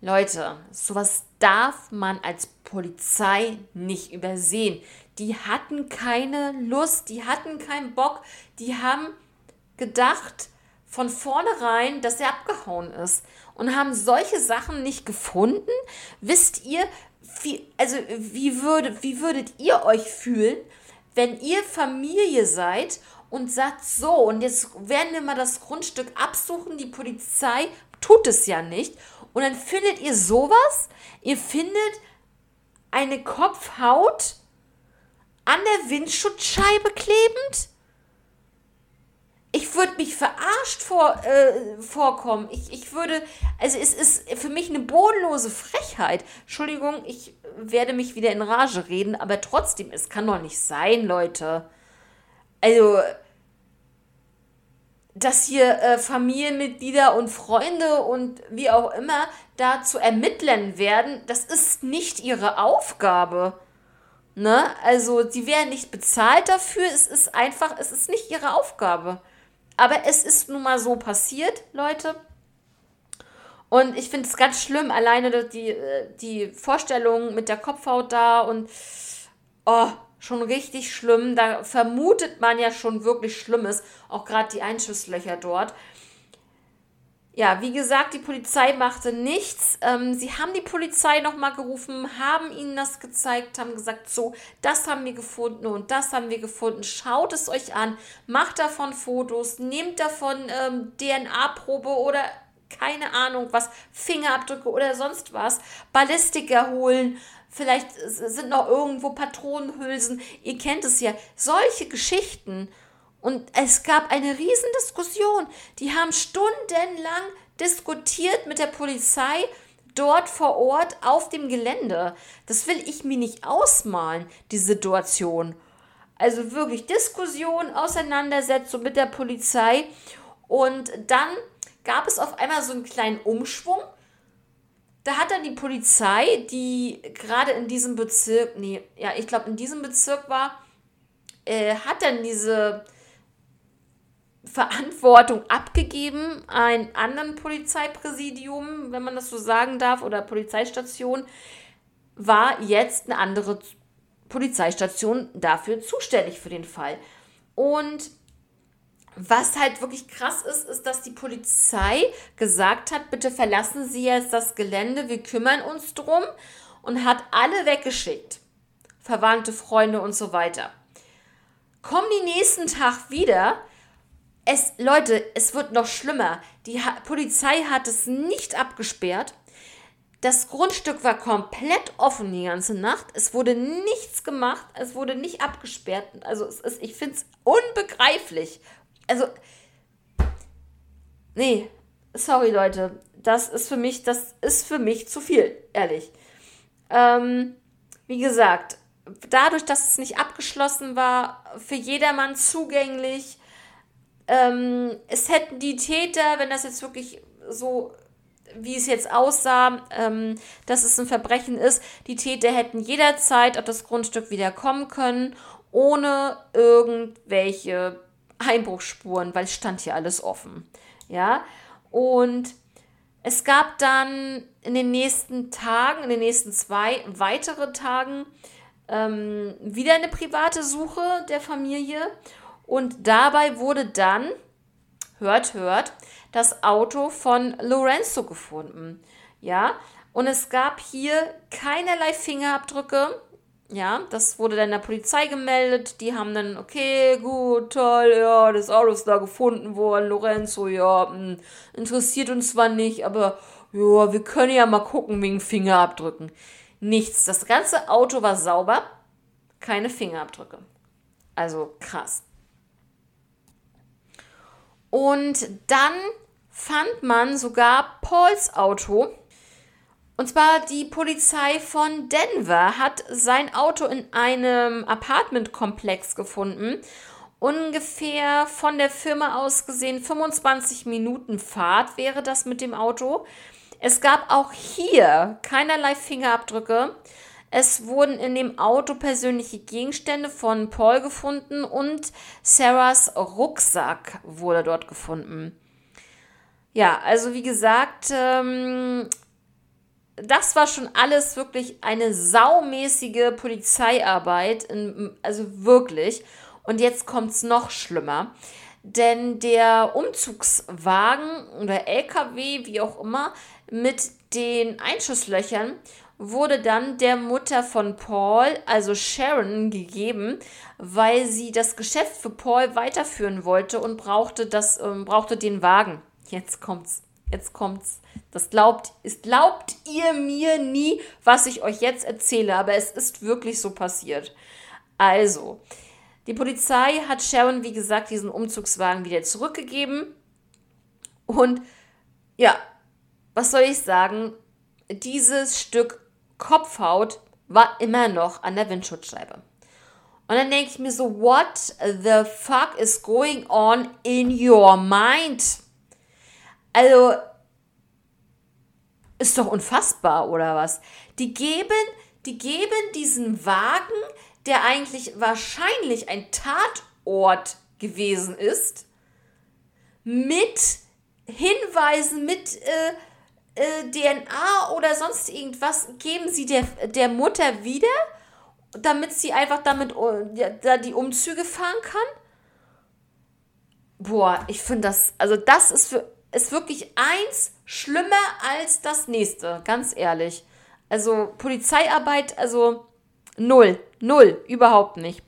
Leute, sowas darf man als Polizei nicht übersehen. Die hatten keine Lust, die hatten keinen Bock, die haben gedacht von vornherein, dass er abgehauen ist und haben solche Sachen nicht gefunden. Wisst ihr, wie, also wie, würde, wie würdet ihr euch fühlen, wenn ihr Familie seid und sagt so, und jetzt werden wir mal das Grundstück absuchen, die Polizei tut es ja nicht. Und dann findet ihr sowas, ihr findet eine Kopfhaut an der Windschutzscheibe klebend? Ich würde mich verarscht vor, äh, vorkommen. Ich, ich würde, also es ist für mich eine bodenlose Frechheit. Entschuldigung, ich werde mich wieder in Rage reden, aber trotzdem, es kann doch nicht sein, Leute. Also, dass hier äh, Familienmitglieder und Freunde und wie auch immer da zu ermitteln werden, das ist nicht ihre Aufgabe. Ne? Also, sie werden nicht bezahlt dafür, es ist einfach, es ist nicht ihre Aufgabe. Aber es ist nun mal so passiert, Leute. Und ich finde es ganz schlimm, alleine die, äh, die Vorstellung mit der Kopfhaut da und oh, schon richtig schlimm. Da vermutet man ja schon wirklich Schlimmes, auch gerade die Einschusslöcher dort. Ja, wie gesagt, die Polizei machte nichts. Ähm, sie haben die Polizei nochmal gerufen, haben ihnen das gezeigt, haben gesagt, so, das haben wir gefunden und das haben wir gefunden. Schaut es euch an, macht davon Fotos, nehmt davon ähm, DNA-Probe oder keine Ahnung was, Fingerabdrücke oder sonst was, Ballistiker holen, vielleicht sind noch irgendwo Patronenhülsen, ihr kennt es ja, solche Geschichten und es gab eine Riesendiskussion. Die haben stundenlang diskutiert mit der Polizei dort vor Ort auf dem Gelände. Das will ich mir nicht ausmalen, die Situation. Also wirklich Diskussion, Auseinandersetzung mit der Polizei. Und dann gab es auf einmal so einen kleinen Umschwung. Da hat dann die Polizei, die gerade in diesem Bezirk, nee, ja, ich glaube in diesem Bezirk war, äh, hat dann diese Verantwortung abgegeben, ein anderen Polizeipräsidium, wenn man das so sagen darf, oder Polizeistation, war jetzt eine andere Polizeistation dafür zuständig für den Fall. Und was halt wirklich krass ist, ist, dass die Polizei gesagt hat, bitte verlassen Sie jetzt das Gelände, wir kümmern uns drum und hat alle weggeschickt. Verwandte, Freunde und so weiter. Kommen die nächsten Tag wieder, es, Leute, es wird noch schlimmer. Die ha Polizei hat es nicht abgesperrt. Das Grundstück war komplett offen die ganze Nacht. Es wurde nichts gemacht. Es wurde nicht abgesperrt. Also es ist, ich finde es unbegreiflich. Also, nee, sorry Leute, das ist für mich, das ist für mich zu viel, ehrlich. Ähm, wie gesagt, dadurch, dass es nicht abgeschlossen war, für jedermann zugänglich, ähm, es hätten die Täter, wenn das jetzt wirklich so, wie es jetzt aussah, ähm, dass es ein Verbrechen ist, die Täter hätten jederzeit auf das Grundstück wieder kommen können, ohne irgendwelche Einbruchsspuren, weil es stand hier alles offen. Ja, und es gab dann in den nächsten Tagen, in den nächsten zwei weitere Tagen, ähm, wieder eine private Suche der Familie und dabei wurde dann, hört, hört, das Auto von Lorenzo gefunden. Ja, und es gab hier keinerlei Fingerabdrücke. Ja, das wurde dann der Polizei gemeldet. Die haben dann, okay, gut, toll, ja, das Auto ist da gefunden worden. Lorenzo, ja, hm, interessiert uns zwar nicht, aber ja, wir können ja mal gucken wegen Fingerabdrücken. Nichts. Das ganze Auto war sauber, keine Fingerabdrücke. Also krass. Und dann fand man sogar Pauls Auto. Und zwar die Polizei von Denver hat sein Auto in einem Apartmentkomplex gefunden. Ungefähr von der Firma aus gesehen 25 Minuten Fahrt wäre das mit dem Auto. Es gab auch hier keinerlei Fingerabdrücke. Es wurden in dem Auto persönliche Gegenstände von Paul gefunden und Sarahs Rucksack wurde dort gefunden. Ja, also wie gesagt, ähm, das war schon alles wirklich eine saumäßige Polizeiarbeit, also wirklich. Und jetzt kommt es noch schlimmer, denn der Umzugswagen oder LKW, wie auch immer, mit den Einschusslöchern wurde dann der Mutter von Paul, also Sharon, gegeben, weil sie das Geschäft für Paul weiterführen wollte und brauchte, das, ähm, brauchte den Wagen. Jetzt kommt's. Jetzt kommt's. Das glaubt, ist, glaubt ihr mir nie, was ich euch jetzt erzähle, aber es ist wirklich so passiert. Also, die Polizei hat Sharon, wie gesagt, diesen Umzugswagen wieder zurückgegeben. Und ja, was soll ich sagen? Dieses Stück Kopfhaut war immer noch an der Windschutzscheibe. Und dann denke ich mir so, what the fuck is going on in your mind? Also, ist doch unfassbar, oder was? Die geben, die geben diesen Wagen, der eigentlich wahrscheinlich ein Tatort gewesen ist, mit Hinweisen, mit äh, äh, DNA oder sonst irgendwas geben sie der, der Mutter wieder, damit sie einfach damit ja, da die Umzüge fahren kann? Boah, ich finde das, also das ist, für, ist wirklich eins schlimmer als das nächste, ganz ehrlich. Also Polizeiarbeit, also null, null, überhaupt nicht.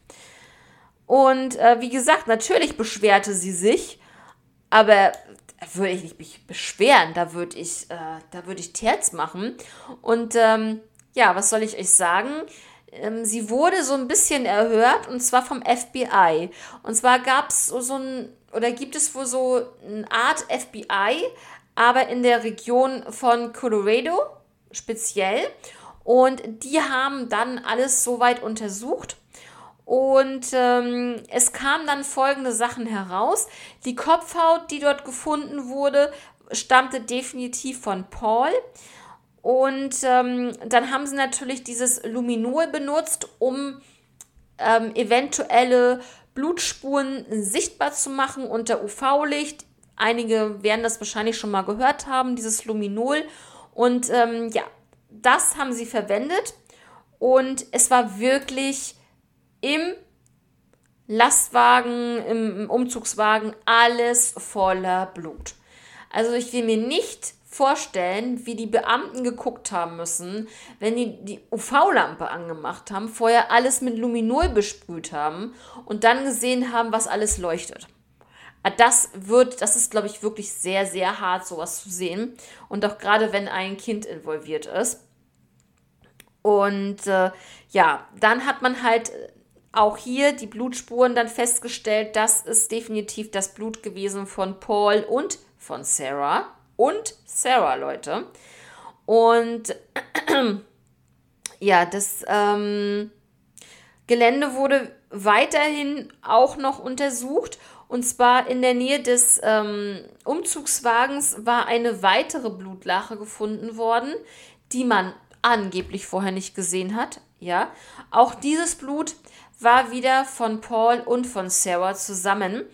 Und äh, wie gesagt, natürlich beschwerte sie sich, aber würde ich mich beschweren, da würde ich, äh, da würde ich Terz machen. Und ähm, ja, was soll ich euch sagen? Ähm, sie wurde so ein bisschen erhört und zwar vom FBI. Und zwar gab es so, so ein, oder gibt es wohl so eine Art FBI, aber in der Region von Colorado speziell. Und die haben dann alles soweit untersucht und ähm, es kamen dann folgende Sachen heraus. Die Kopfhaut, die dort gefunden wurde, stammte definitiv von Paul. Und ähm, dann haben sie natürlich dieses Luminol benutzt, um ähm, eventuelle Blutspuren sichtbar zu machen unter UV-Licht. Einige werden das wahrscheinlich schon mal gehört haben, dieses Luminol. Und ähm, ja, das haben sie verwendet. Und es war wirklich im Lastwagen, im Umzugswagen, alles voller Blut. Also ich will mir nicht vorstellen, wie die Beamten geguckt haben müssen, wenn die die UV-Lampe angemacht haben, vorher alles mit Luminol besprüht haben und dann gesehen haben, was alles leuchtet. Ah, das wird, das ist, glaube ich, wirklich sehr, sehr hart, sowas zu sehen. Und auch gerade, wenn ein Kind involviert ist. Und äh, ja, dann hat man halt auch hier die Blutspuren dann festgestellt, das ist definitiv das Blut gewesen von Paul und von Sarah. Und Sarah, Leute. Und ja, das ähm, Gelände wurde weiterhin auch noch untersucht. Und zwar in der Nähe des ähm, Umzugswagens war eine weitere Blutlache gefunden worden, die man angeblich vorher nicht gesehen hat. Ja, auch dieses Blut war wieder von Paul und von Sarah zusammen.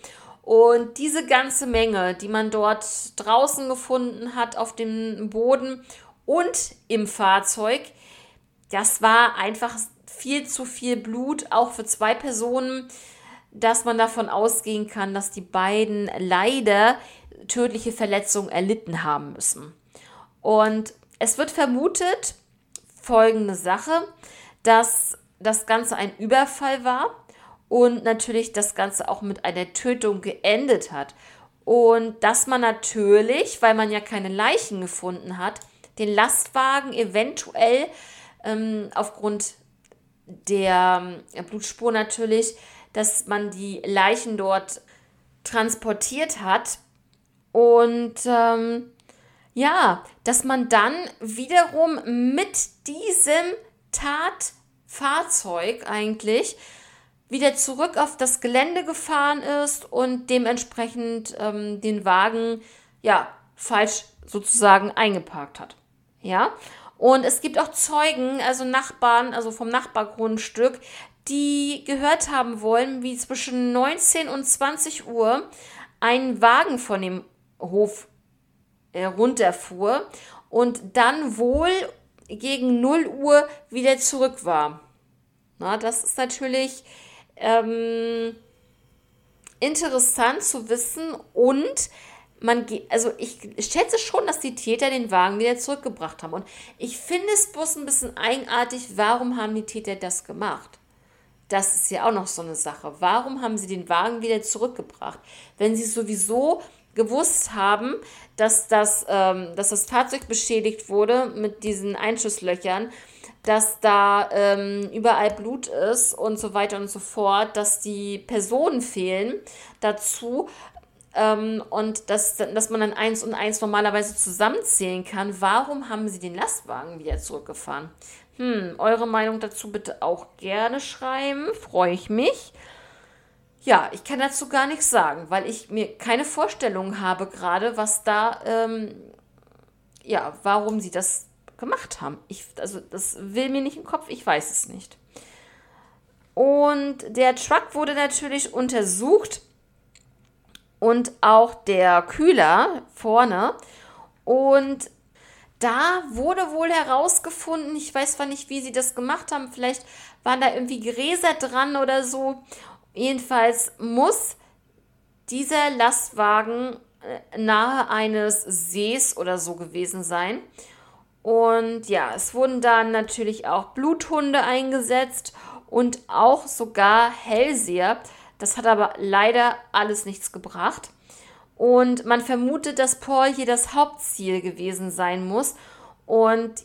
Und diese ganze Menge, die man dort draußen gefunden hat auf dem Boden und im Fahrzeug, das war einfach viel zu viel Blut, auch für zwei Personen, dass man davon ausgehen kann, dass die beiden leider tödliche Verletzungen erlitten haben müssen. Und es wird vermutet, folgende Sache, dass das Ganze ein Überfall war und natürlich das Ganze auch mit einer Tötung geendet hat. Und dass man natürlich, weil man ja keine Leichen gefunden hat, den Lastwagen eventuell ähm, aufgrund der äh, Blutspur natürlich, dass man die Leichen dort transportiert hat und ähm, ja, dass man dann wiederum mit diesem Tat Fahrzeug eigentlich wieder zurück auf das Gelände gefahren ist und dementsprechend ähm, den Wagen ja falsch sozusagen eingeparkt hat. Ja, und es gibt auch Zeugen, also Nachbarn, also vom Nachbargrundstück, die gehört haben wollen, wie zwischen 19 und 20 Uhr ein Wagen von dem Hof äh, runterfuhr und dann wohl gegen 0 Uhr wieder zurück war. Na, das ist natürlich ähm, interessant zu wissen und man also ich schätze schon, dass die Täter den Wagen wieder zurückgebracht haben. Und ich finde es bloß ein bisschen eigenartig, warum haben die Täter das gemacht? Das ist ja auch noch so eine Sache. Warum haben sie den Wagen wieder zurückgebracht? Wenn sie sowieso gewusst haben, dass das, ähm, dass das Fahrzeug beschädigt wurde mit diesen Einschusslöchern, dass da ähm, überall Blut ist und so weiter und so fort, dass die Personen fehlen dazu ähm, und dass, dass man dann eins und eins normalerweise zusammenzählen kann. Warum haben sie den Lastwagen wieder zurückgefahren? Hm, eure Meinung dazu bitte auch gerne schreiben, freue ich mich. Ja, ich kann dazu gar nichts sagen, weil ich mir keine Vorstellung habe gerade, was da, ähm, ja, warum sie das gemacht haben. Ich, also das will mir nicht im Kopf, ich weiß es nicht. Und der Truck wurde natürlich untersucht und auch der Kühler vorne. Und da wurde wohl herausgefunden, ich weiß zwar nicht, wie sie das gemacht haben, vielleicht waren da irgendwie Gräser dran oder so. Jedenfalls muss dieser Lastwagen äh, nahe eines Sees oder so gewesen sein. Und ja, es wurden dann natürlich auch Bluthunde eingesetzt und auch sogar Hellseher. Das hat aber leider alles nichts gebracht. Und man vermutet, dass Paul hier das Hauptziel gewesen sein muss. Und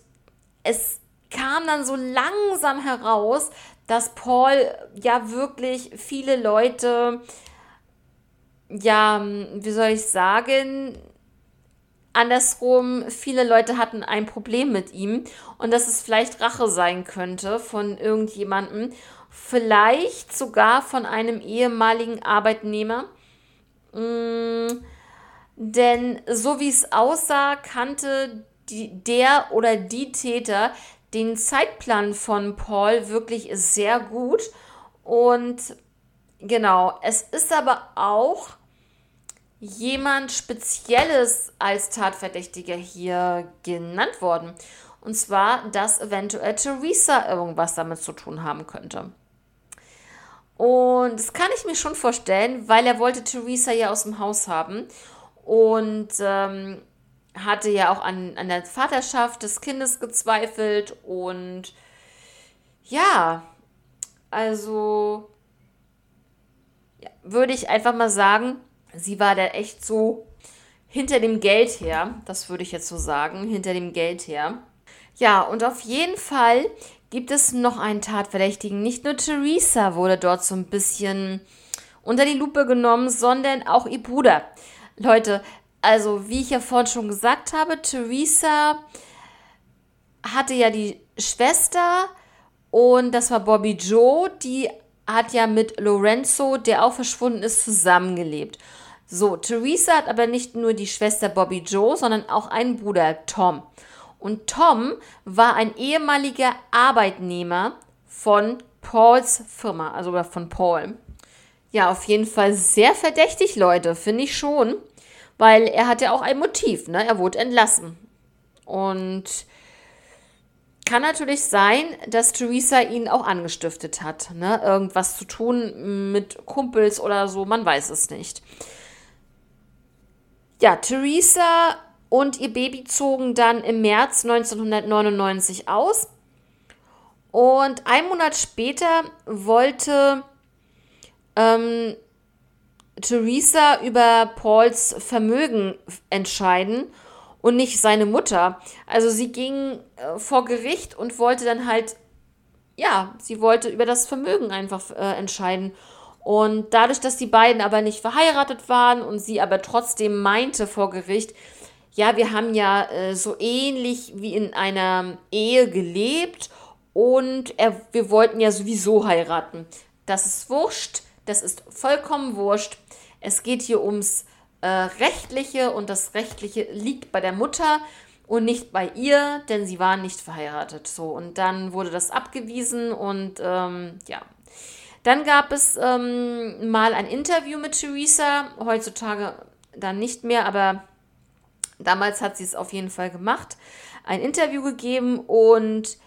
es kam dann so langsam heraus, dass Paul ja wirklich viele Leute, ja, wie soll ich sagen, andersrum, viele Leute hatten ein Problem mit ihm und dass es vielleicht Rache sein könnte von irgendjemandem, vielleicht sogar von einem ehemaligen Arbeitnehmer. Mm, denn so wie es aussah, kannte die, der oder die Täter den Zeitplan von Paul wirklich sehr gut. Und genau, es ist aber auch jemand Spezielles als Tatverdächtiger hier genannt worden. Und zwar, dass eventuell Theresa irgendwas damit zu tun haben könnte. Und das kann ich mir schon vorstellen, weil er wollte Theresa ja aus dem Haus haben und ähm, hatte ja auch an, an der Vaterschaft des Kindes gezweifelt. Und ja, also ja, würde ich einfach mal sagen, sie war da echt so hinter dem Geld her, das würde ich jetzt so sagen, hinter dem Geld her. Ja, und auf jeden Fall gibt es noch einen Tatverdächtigen. Nicht nur Theresa wurde dort so ein bisschen unter die Lupe genommen, sondern auch ihr Bruder. Leute, also wie ich ja vorhin schon gesagt habe, Theresa hatte ja die Schwester und das war Bobby Joe, die hat ja mit Lorenzo, der auch verschwunden ist, zusammengelebt. So, Theresa hat aber nicht nur die Schwester Bobby Joe, sondern auch einen Bruder Tom. Und Tom war ein ehemaliger Arbeitnehmer von Pauls Firma, also von Paul. Ja, auf jeden Fall sehr verdächtig, Leute, finde ich schon. Weil er hat ja auch ein Motiv, ne? Er wurde entlassen. Und kann natürlich sein, dass Theresa ihn auch angestiftet hat, ne? Irgendwas zu tun mit Kumpels oder so, man weiß es nicht. Ja, Theresa und ihr Baby zogen dann im März 1999 aus. Und ein Monat später wollte ähm, Theresa über Pauls Vermögen entscheiden und nicht seine Mutter. Also sie ging äh, vor Gericht und wollte dann halt, ja, sie wollte über das Vermögen einfach äh, entscheiden. Und dadurch, dass die beiden aber nicht verheiratet waren und sie aber trotzdem meinte vor Gericht, ja, wir haben ja äh, so ähnlich wie in einer Ehe gelebt und er, wir wollten ja sowieso heiraten. Das ist wurscht, das ist vollkommen wurscht. Es geht hier ums äh, Rechtliche und das Rechtliche liegt bei der Mutter und nicht bei ihr, denn sie waren nicht verheiratet. So, und dann wurde das abgewiesen und ähm, ja, dann gab es ähm, mal ein Interview mit Theresa, heutzutage dann nicht mehr, aber Damals hat sie es auf jeden Fall gemacht, ein Interview gegeben und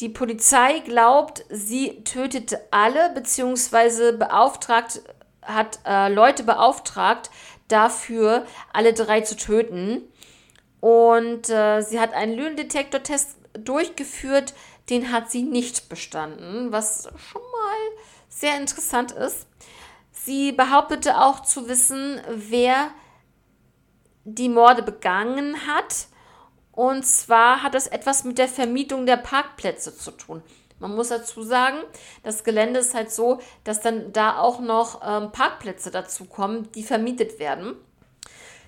die Polizei glaubt, sie tötete alle, beziehungsweise beauftragt, hat äh, Leute beauftragt, dafür alle drei zu töten. Und äh, sie hat einen Lügendetektortest durchgeführt, den hat sie nicht bestanden, was schon mal sehr interessant ist. Sie behauptete auch zu wissen, wer die Morde begangen hat. Und zwar hat das etwas mit der Vermietung der Parkplätze zu tun. Man muss dazu sagen, das Gelände ist halt so, dass dann da auch noch ähm, Parkplätze dazu kommen, die vermietet werden.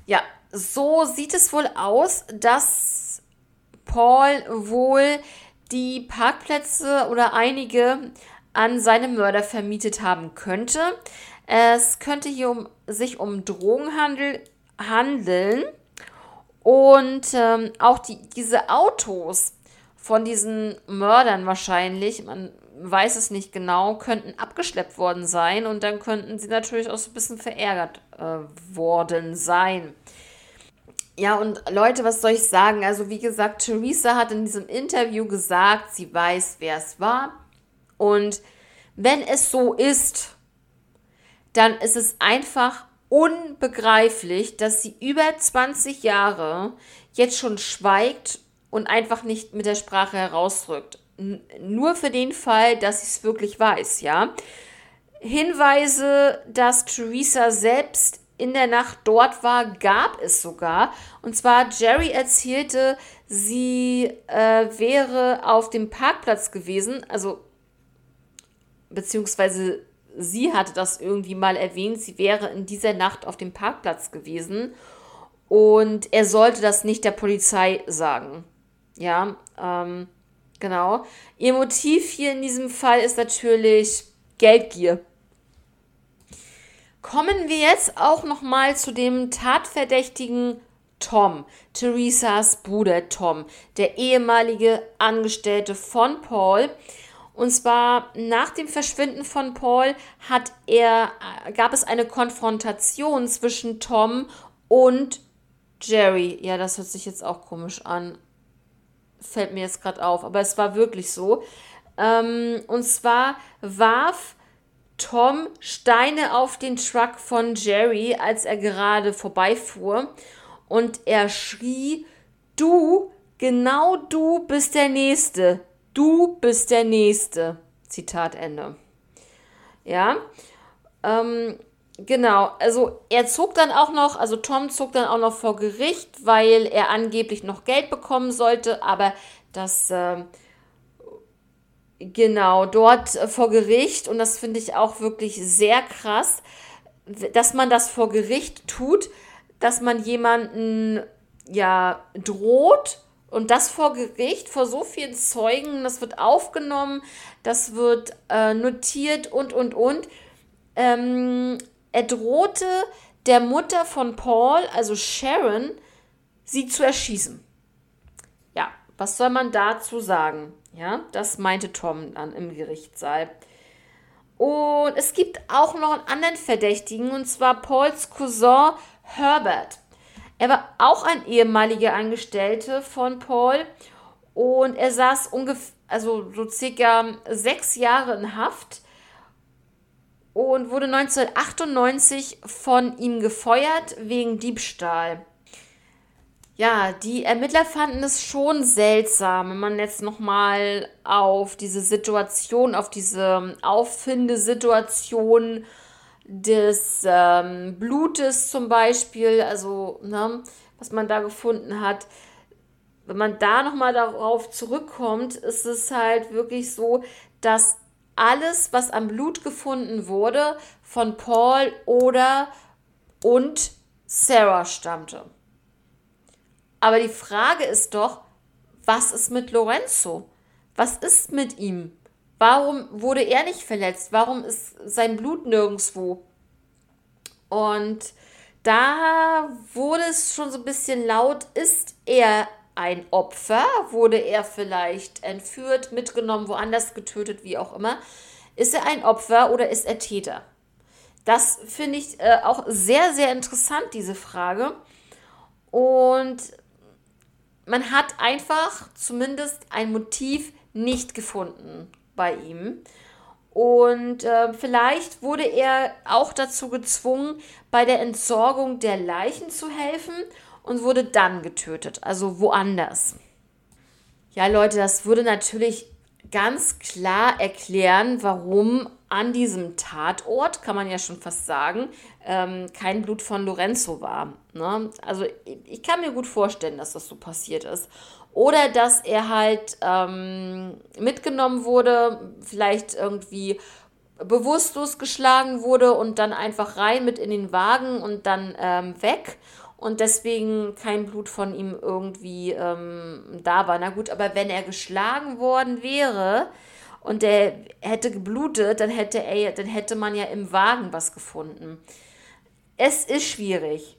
Ja, so sieht es wohl aus, dass Paul wohl die Parkplätze oder einige an seine Mörder vermietet haben könnte. Es könnte hier um, sich um Drogenhandel handeln und ähm, auch die, diese Autos von diesen Mördern wahrscheinlich, man weiß es nicht genau, könnten abgeschleppt worden sein und dann könnten sie natürlich auch so ein bisschen verärgert äh, worden sein. Ja, und Leute, was soll ich sagen? Also, wie gesagt, Theresa hat in diesem Interview gesagt, sie weiß, wer es war. Und wenn es so ist, dann ist es einfach unbegreiflich, dass sie über 20 Jahre jetzt schon schweigt und einfach nicht mit der Sprache herausrückt. N nur für den Fall, dass sie es wirklich weiß, ja. Hinweise, dass Theresa selbst in der Nacht dort war, gab es sogar. Und zwar Jerry erzählte, sie äh, wäre auf dem Parkplatz gewesen, also beziehungsweise sie hatte das irgendwie mal erwähnt, sie wäre in dieser Nacht auf dem Parkplatz gewesen und er sollte das nicht der Polizei sagen. Ja, ähm, genau. Ihr Motiv hier in diesem Fall ist natürlich Geldgier. Kommen wir jetzt auch noch mal zu dem Tatverdächtigen Tom, Theresas Bruder Tom, der ehemalige Angestellte von Paul. Und zwar nach dem Verschwinden von Paul hat er, gab es eine Konfrontation zwischen Tom und Jerry. Ja, das hört sich jetzt auch komisch an. Fällt mir jetzt gerade auf, aber es war wirklich so. Ähm, und zwar warf Tom Steine auf den Truck von Jerry, als er gerade vorbeifuhr. Und er schrie, du, genau du bist der Nächste. Du bist der Nächste. Zitat Ende. Ja. Ähm, genau. Also er zog dann auch noch, also Tom zog dann auch noch vor Gericht, weil er angeblich noch Geld bekommen sollte, aber das äh, Genau, dort äh, vor Gericht, und das finde ich auch wirklich sehr krass, dass man das vor Gericht tut, dass man jemanden ja droht und das vor Gericht, vor so vielen Zeugen, das wird aufgenommen, das wird äh, notiert und, und, und. Ähm, er drohte der Mutter von Paul, also Sharon, sie zu erschießen. Ja, was soll man dazu sagen? Ja, das meinte Tom dann im Gerichtssaal. Und es gibt auch noch einen anderen Verdächtigen, und zwar Pauls Cousin Herbert. Er war auch ein ehemaliger Angestellter von Paul und er saß ungefähr, also so circa sechs Jahre in Haft und wurde 1998 von ihm gefeuert wegen Diebstahl. Ja, die Ermittler fanden es schon seltsam, wenn man jetzt nochmal auf diese Situation, auf diese Auffindesituation des ähm, Blutes zum Beispiel, also ne, was man da gefunden hat, wenn man da nochmal darauf zurückkommt, ist es halt wirklich so, dass alles, was am Blut gefunden wurde, von Paul oder und Sarah stammte. Aber die Frage ist doch, was ist mit Lorenzo? Was ist mit ihm? Warum wurde er nicht verletzt? Warum ist sein Blut nirgendwo? Und da wurde es schon so ein bisschen laut, ist er ein Opfer? Wurde er vielleicht entführt, mitgenommen, woanders getötet, wie auch immer? Ist er ein Opfer oder ist er Täter? Das finde ich äh, auch sehr, sehr interessant, diese Frage. Und man hat einfach zumindest ein Motiv nicht gefunden bei ihm. Und äh, vielleicht wurde er auch dazu gezwungen, bei der Entsorgung der Leichen zu helfen und wurde dann getötet, also woanders. Ja, Leute, das würde natürlich ganz klar erklären, warum an diesem Tatort, kann man ja schon fast sagen, ähm, kein Blut von Lorenzo war. Ne? Also ich kann mir gut vorstellen, dass das so passiert ist. Oder dass er halt ähm, mitgenommen wurde, vielleicht irgendwie bewusstlos geschlagen wurde und dann einfach rein mit in den Wagen und dann ähm, weg und deswegen kein Blut von ihm irgendwie ähm, da war. Na gut, aber wenn er geschlagen worden wäre und er hätte geblutet, dann hätte er, dann hätte man ja im Wagen was gefunden. Es ist schwierig.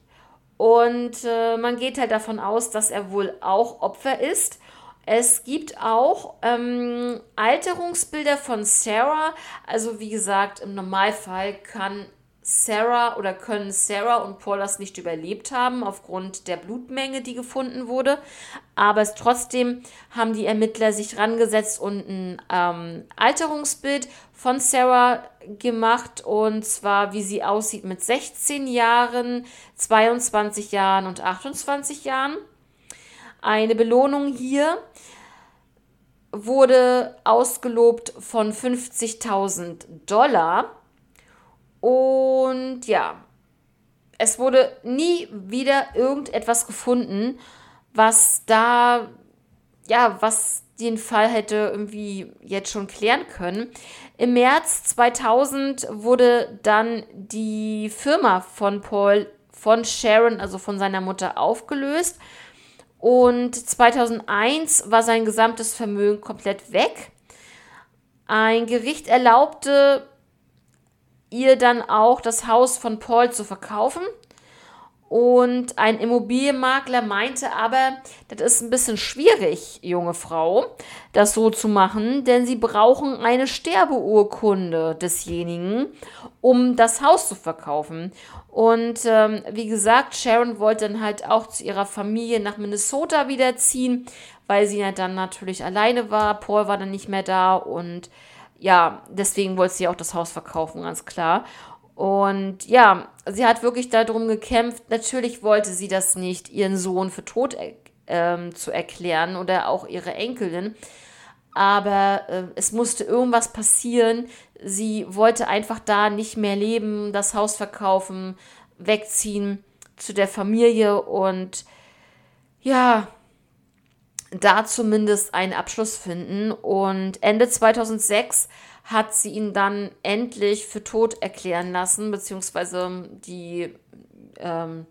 Und äh, man geht halt davon aus, dass er wohl auch Opfer ist. Es gibt auch ähm, Alterungsbilder von Sarah. Also wie gesagt, im Normalfall kann Sarah oder können Sarah und Paul das nicht überlebt haben aufgrund der Blutmenge, die gefunden wurde. Aber es trotzdem haben die Ermittler sich rangesetzt und ein ähm, Alterungsbild von Sarah gemacht und zwar wie sie aussieht mit 16 Jahren, 22 Jahren und 28 Jahren. Eine Belohnung hier wurde ausgelobt von 50.000 Dollar und ja, es wurde nie wieder irgendetwas gefunden, was da, ja, was den Fall hätte irgendwie jetzt schon klären können. Im März 2000 wurde dann die Firma von Paul, von Sharon, also von seiner Mutter, aufgelöst. Und 2001 war sein gesamtes Vermögen komplett weg. Ein Gericht erlaubte ihr dann auch das Haus von Paul zu verkaufen. Und ein Immobilienmakler meinte aber, das ist ein bisschen schwierig, junge Frau, das so zu machen, denn sie brauchen eine Sterbeurkunde desjenigen, um das Haus zu verkaufen. Und ähm, wie gesagt, Sharon wollte dann halt auch zu ihrer Familie nach Minnesota wiederziehen, weil sie ja dann natürlich alleine war. Paul war dann nicht mehr da und ja, deswegen wollte sie auch das Haus verkaufen, ganz klar. Und ja, sie hat wirklich darum gekämpft. Natürlich wollte sie das nicht, ihren Sohn für tot ähm, zu erklären oder auch ihre Enkelin. Aber äh, es musste irgendwas passieren. Sie wollte einfach da nicht mehr leben, das Haus verkaufen, wegziehen zu der Familie und ja, da zumindest einen Abschluss finden. Und Ende 2006 hat sie ihn dann endlich für tot erklären lassen, beziehungsweise die ähm,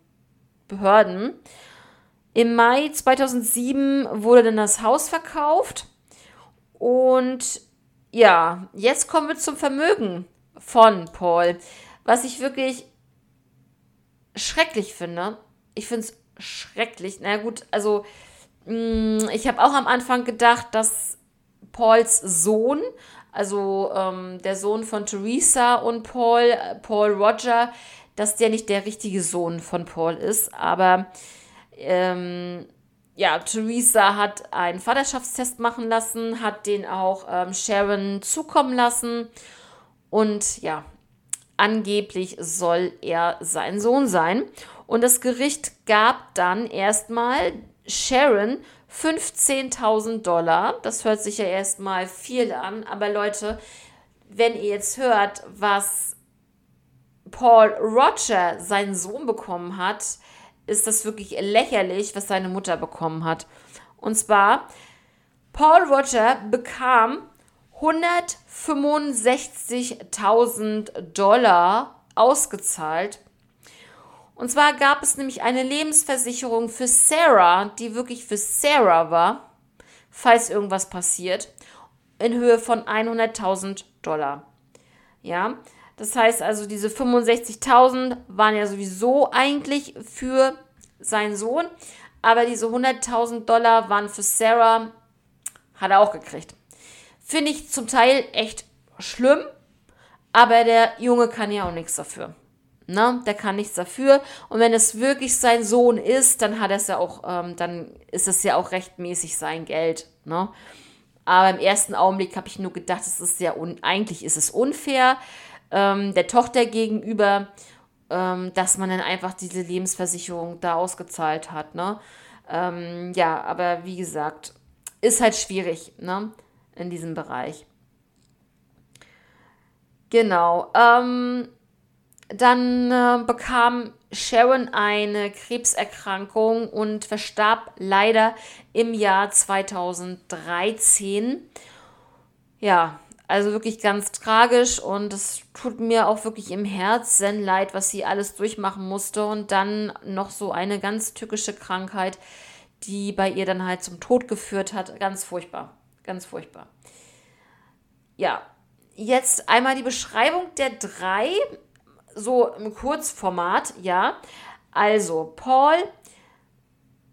Behörden. Im Mai 2007 wurde dann das Haus verkauft. Und ja, jetzt kommen wir zum Vermögen von Paul. Was ich wirklich schrecklich finde. Ich finde es schrecklich. Na gut, also ich habe auch am Anfang gedacht, dass Pauls Sohn, also ähm, der Sohn von Theresa und Paul, Paul Roger, dass der nicht der richtige Sohn von Paul ist. Aber ähm, ja, Theresa hat einen Vaterschaftstest machen lassen, hat den auch ähm, Sharon zukommen lassen. Und ja, angeblich soll er sein Sohn sein. Und das Gericht gab dann erstmal Sharon 15.000 Dollar. Das hört sich ja erstmal viel an, aber Leute, wenn ihr jetzt hört, was Paul Roger, sein Sohn, bekommen hat, ist das wirklich lächerlich, was seine Mutter bekommen hat. Und zwar, Paul Roger bekam 165.000 Dollar ausgezahlt und zwar gab es nämlich eine Lebensversicherung für Sarah, die wirklich für Sarah war, falls irgendwas passiert, in Höhe von 100.000 Dollar. Ja, das heißt also, diese 65.000 waren ja sowieso eigentlich für seinen Sohn, aber diese 100.000 Dollar waren für Sarah, hat er auch gekriegt. Finde ich zum Teil echt schlimm, aber der Junge kann ja auch nichts dafür. Ne? Der kann nichts dafür. Und wenn es wirklich sein Sohn ist, dann hat es ja auch, ähm, dann ist es ja auch rechtmäßig sein Geld. Ne? Aber im ersten Augenblick habe ich nur gedacht, es ist ja un eigentlich ist es unfair ähm, der Tochter gegenüber, ähm, dass man dann einfach diese Lebensversicherung da ausgezahlt hat. Ne? Ähm, ja, aber wie gesagt, ist halt schwierig ne? in diesem Bereich. Genau. Ähm, dann äh, bekam Sharon eine Krebserkrankung und verstarb leider im Jahr 2013. Ja, also wirklich ganz tragisch und es tut mir auch wirklich im Herzen leid, was sie alles durchmachen musste und dann noch so eine ganz tückische Krankheit, die bei ihr dann halt zum Tod geführt hat. Ganz furchtbar, ganz furchtbar. Ja, jetzt einmal die Beschreibung der drei so im Kurzformat, ja. Also, Paul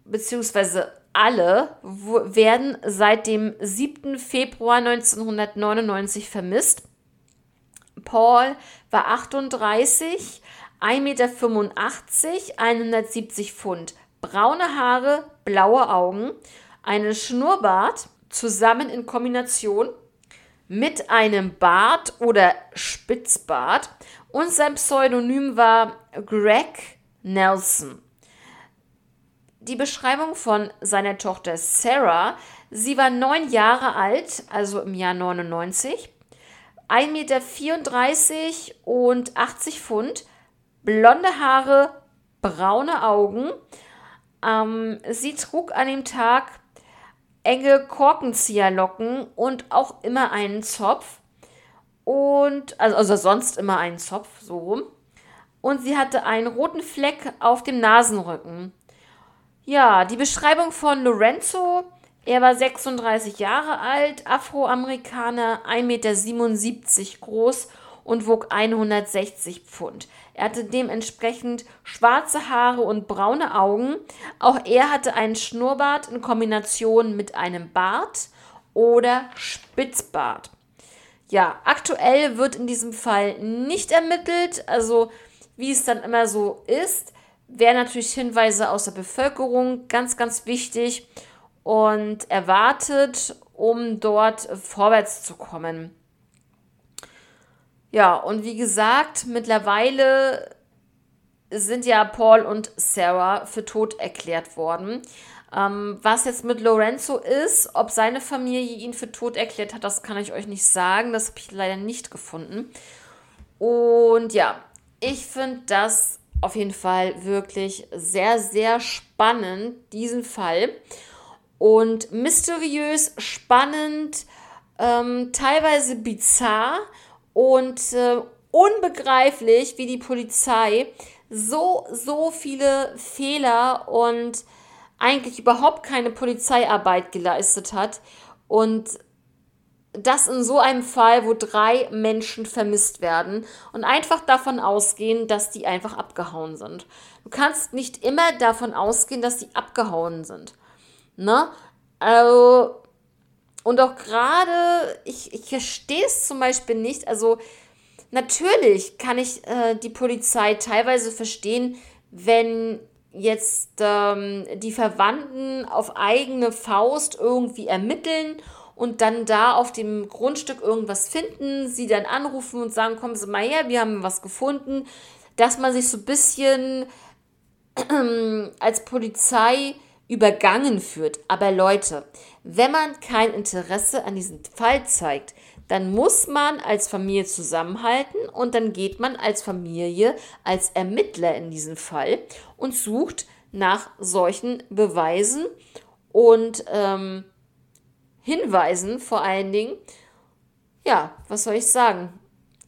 beziehungsweise alle werden seit dem 7. Februar 1999 vermisst. Paul war 38, 1,85 Meter, 170 Pfund, braune Haare, blaue Augen, einen Schnurrbart zusammen in Kombination mit einem Bart oder Spitzbart und sein Pseudonym war Greg Nelson. Die Beschreibung von seiner Tochter Sarah, sie war neun Jahre alt, also im Jahr 99, 1,34 Meter und 80 Pfund, blonde Haare, braune Augen. Ähm, sie trug an dem Tag enge Korkenzieherlocken und auch immer einen Zopf und also, also sonst immer einen Zopf so rum. Und sie hatte einen roten Fleck auf dem Nasenrücken. Ja, die Beschreibung von Lorenzo. Er war 36 Jahre alt, Afroamerikaner, 1,77 Meter groß und wog 160 Pfund. Er hatte dementsprechend schwarze Haare und braune Augen. Auch er hatte einen Schnurrbart in Kombination mit einem Bart oder Spitzbart. Ja, aktuell wird in diesem Fall nicht ermittelt. Also wie es dann immer so ist, wären natürlich Hinweise aus der Bevölkerung ganz, ganz wichtig und erwartet, um dort vorwärts zu kommen. Ja, und wie gesagt, mittlerweile sind ja Paul und Sarah für tot erklärt worden. Ähm, was jetzt mit Lorenzo ist, ob seine Familie ihn für tot erklärt hat, das kann ich euch nicht sagen. Das habe ich leider nicht gefunden. Und ja, ich finde das auf jeden Fall wirklich sehr, sehr spannend, diesen Fall. Und mysteriös, spannend, ähm, teilweise bizarr und äh, unbegreiflich, wie die Polizei so, so viele Fehler und eigentlich überhaupt keine Polizeiarbeit geleistet hat und das in so einem Fall, wo drei Menschen vermisst werden und einfach davon ausgehen, dass die einfach abgehauen sind. Du kannst nicht immer davon ausgehen, dass die abgehauen sind. Ne? Also, und auch gerade, ich, ich verstehe es zum Beispiel nicht. Also, natürlich kann ich äh, die Polizei teilweise verstehen, wenn jetzt ähm, die Verwandten auf eigene Faust irgendwie ermitteln und dann da auf dem Grundstück irgendwas finden, sie dann anrufen und sagen, kommen Sie mal her, wir haben was gefunden, dass man sich so ein bisschen als Polizei übergangen führt. Aber Leute, wenn man kein Interesse an diesem Fall zeigt, dann muss man als Familie zusammenhalten und dann geht man als Familie, als Ermittler in diesem Fall und sucht nach solchen Beweisen und ähm, Hinweisen vor allen Dingen. Ja, was soll ich sagen?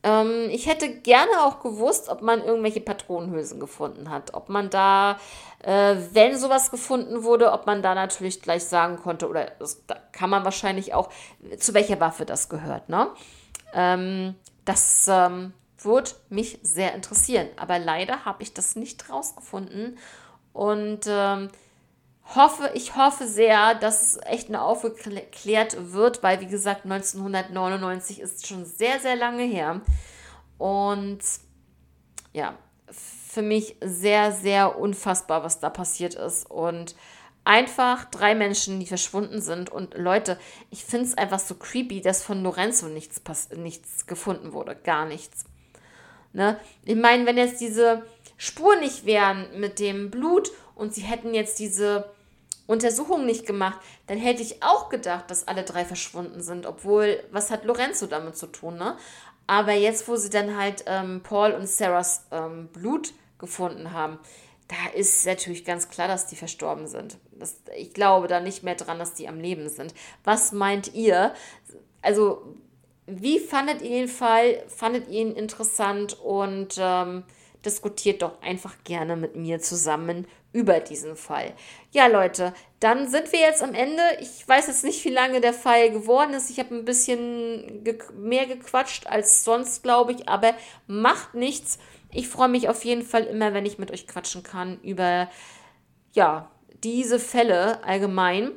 Ähm, ich hätte gerne auch gewusst, ob man irgendwelche Patronenhülsen gefunden hat. Ob man da, äh, wenn sowas gefunden wurde, ob man da natürlich gleich sagen konnte, oder das, da kann man wahrscheinlich auch, zu welcher Waffe das gehört. Ne? Ähm, das ähm, würde mich sehr interessieren. Aber leider habe ich das nicht rausgefunden. Und ähm, hoffe, ich hoffe sehr, dass es echt nur aufgeklärt wird, weil wie gesagt, 1999 ist schon sehr, sehr lange her. Und ja, für mich sehr, sehr unfassbar, was da passiert ist. Und einfach drei Menschen, die verschwunden sind. Und Leute, ich finde es einfach so creepy, dass von Lorenzo nichts, nichts gefunden wurde. Gar nichts. Ne? Ich meine, wenn jetzt diese Spuren nicht wären mit dem Blut und sie hätten jetzt diese Untersuchung nicht gemacht, dann hätte ich auch gedacht, dass alle drei verschwunden sind. Obwohl, was hat Lorenzo damit zu tun, ne? Aber jetzt, wo sie dann halt ähm, Paul und Sarahs ähm, Blut gefunden haben, da ist natürlich ganz klar, dass die verstorben sind. Das, ich glaube da nicht mehr dran, dass die am Leben sind. Was meint ihr? Also, wie fandet ihr den Fall? Fandet ihr ihn interessant? Und ähm, diskutiert doch einfach gerne mit mir zusammen über diesen Fall. Ja, Leute, dann sind wir jetzt am Ende. Ich weiß jetzt nicht, wie lange der Fall geworden ist. Ich habe ein bisschen ge mehr gequatscht als sonst, glaube ich, aber macht nichts. Ich freue mich auf jeden Fall immer, wenn ich mit euch quatschen kann über ja, diese Fälle allgemein.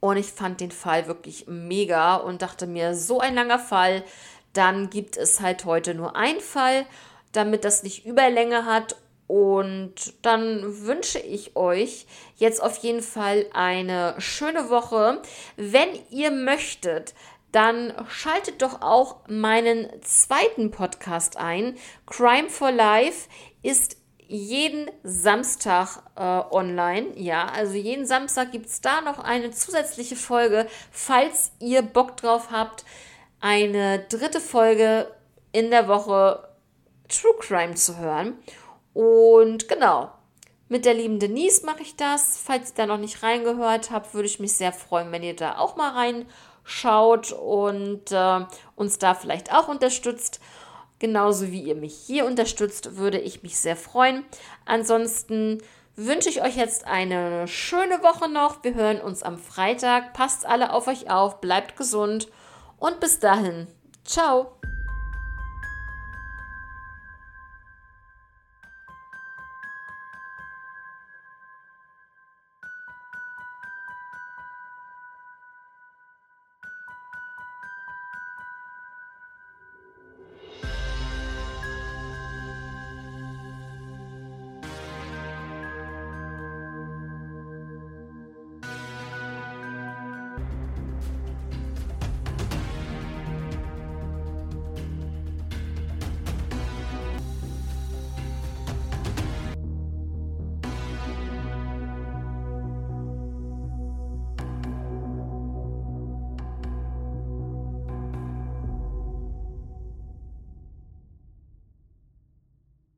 Und ich fand den Fall wirklich mega und dachte mir, so ein langer Fall, dann gibt es halt heute nur einen Fall, damit das nicht Überlänge hat. Und dann wünsche ich euch jetzt auf jeden Fall eine schöne Woche. Wenn ihr möchtet, dann schaltet doch auch meinen zweiten Podcast ein. Crime for Life ist jeden Samstag äh, online. Ja, also jeden Samstag gibt es da noch eine zusätzliche Folge, falls ihr Bock drauf habt. Eine dritte Folge in der Woche True Crime zu hören. Und genau, mit der lieben Denise mache ich das. Falls ihr da noch nicht reingehört habt, würde ich mich sehr freuen, wenn ihr da auch mal reinschaut und äh, uns da vielleicht auch unterstützt. Genauso wie ihr mich hier unterstützt, würde ich mich sehr freuen. Ansonsten wünsche ich euch jetzt eine schöne Woche noch. Wir hören uns am Freitag. Passt alle auf euch auf, bleibt gesund und bis dahin. Ciao.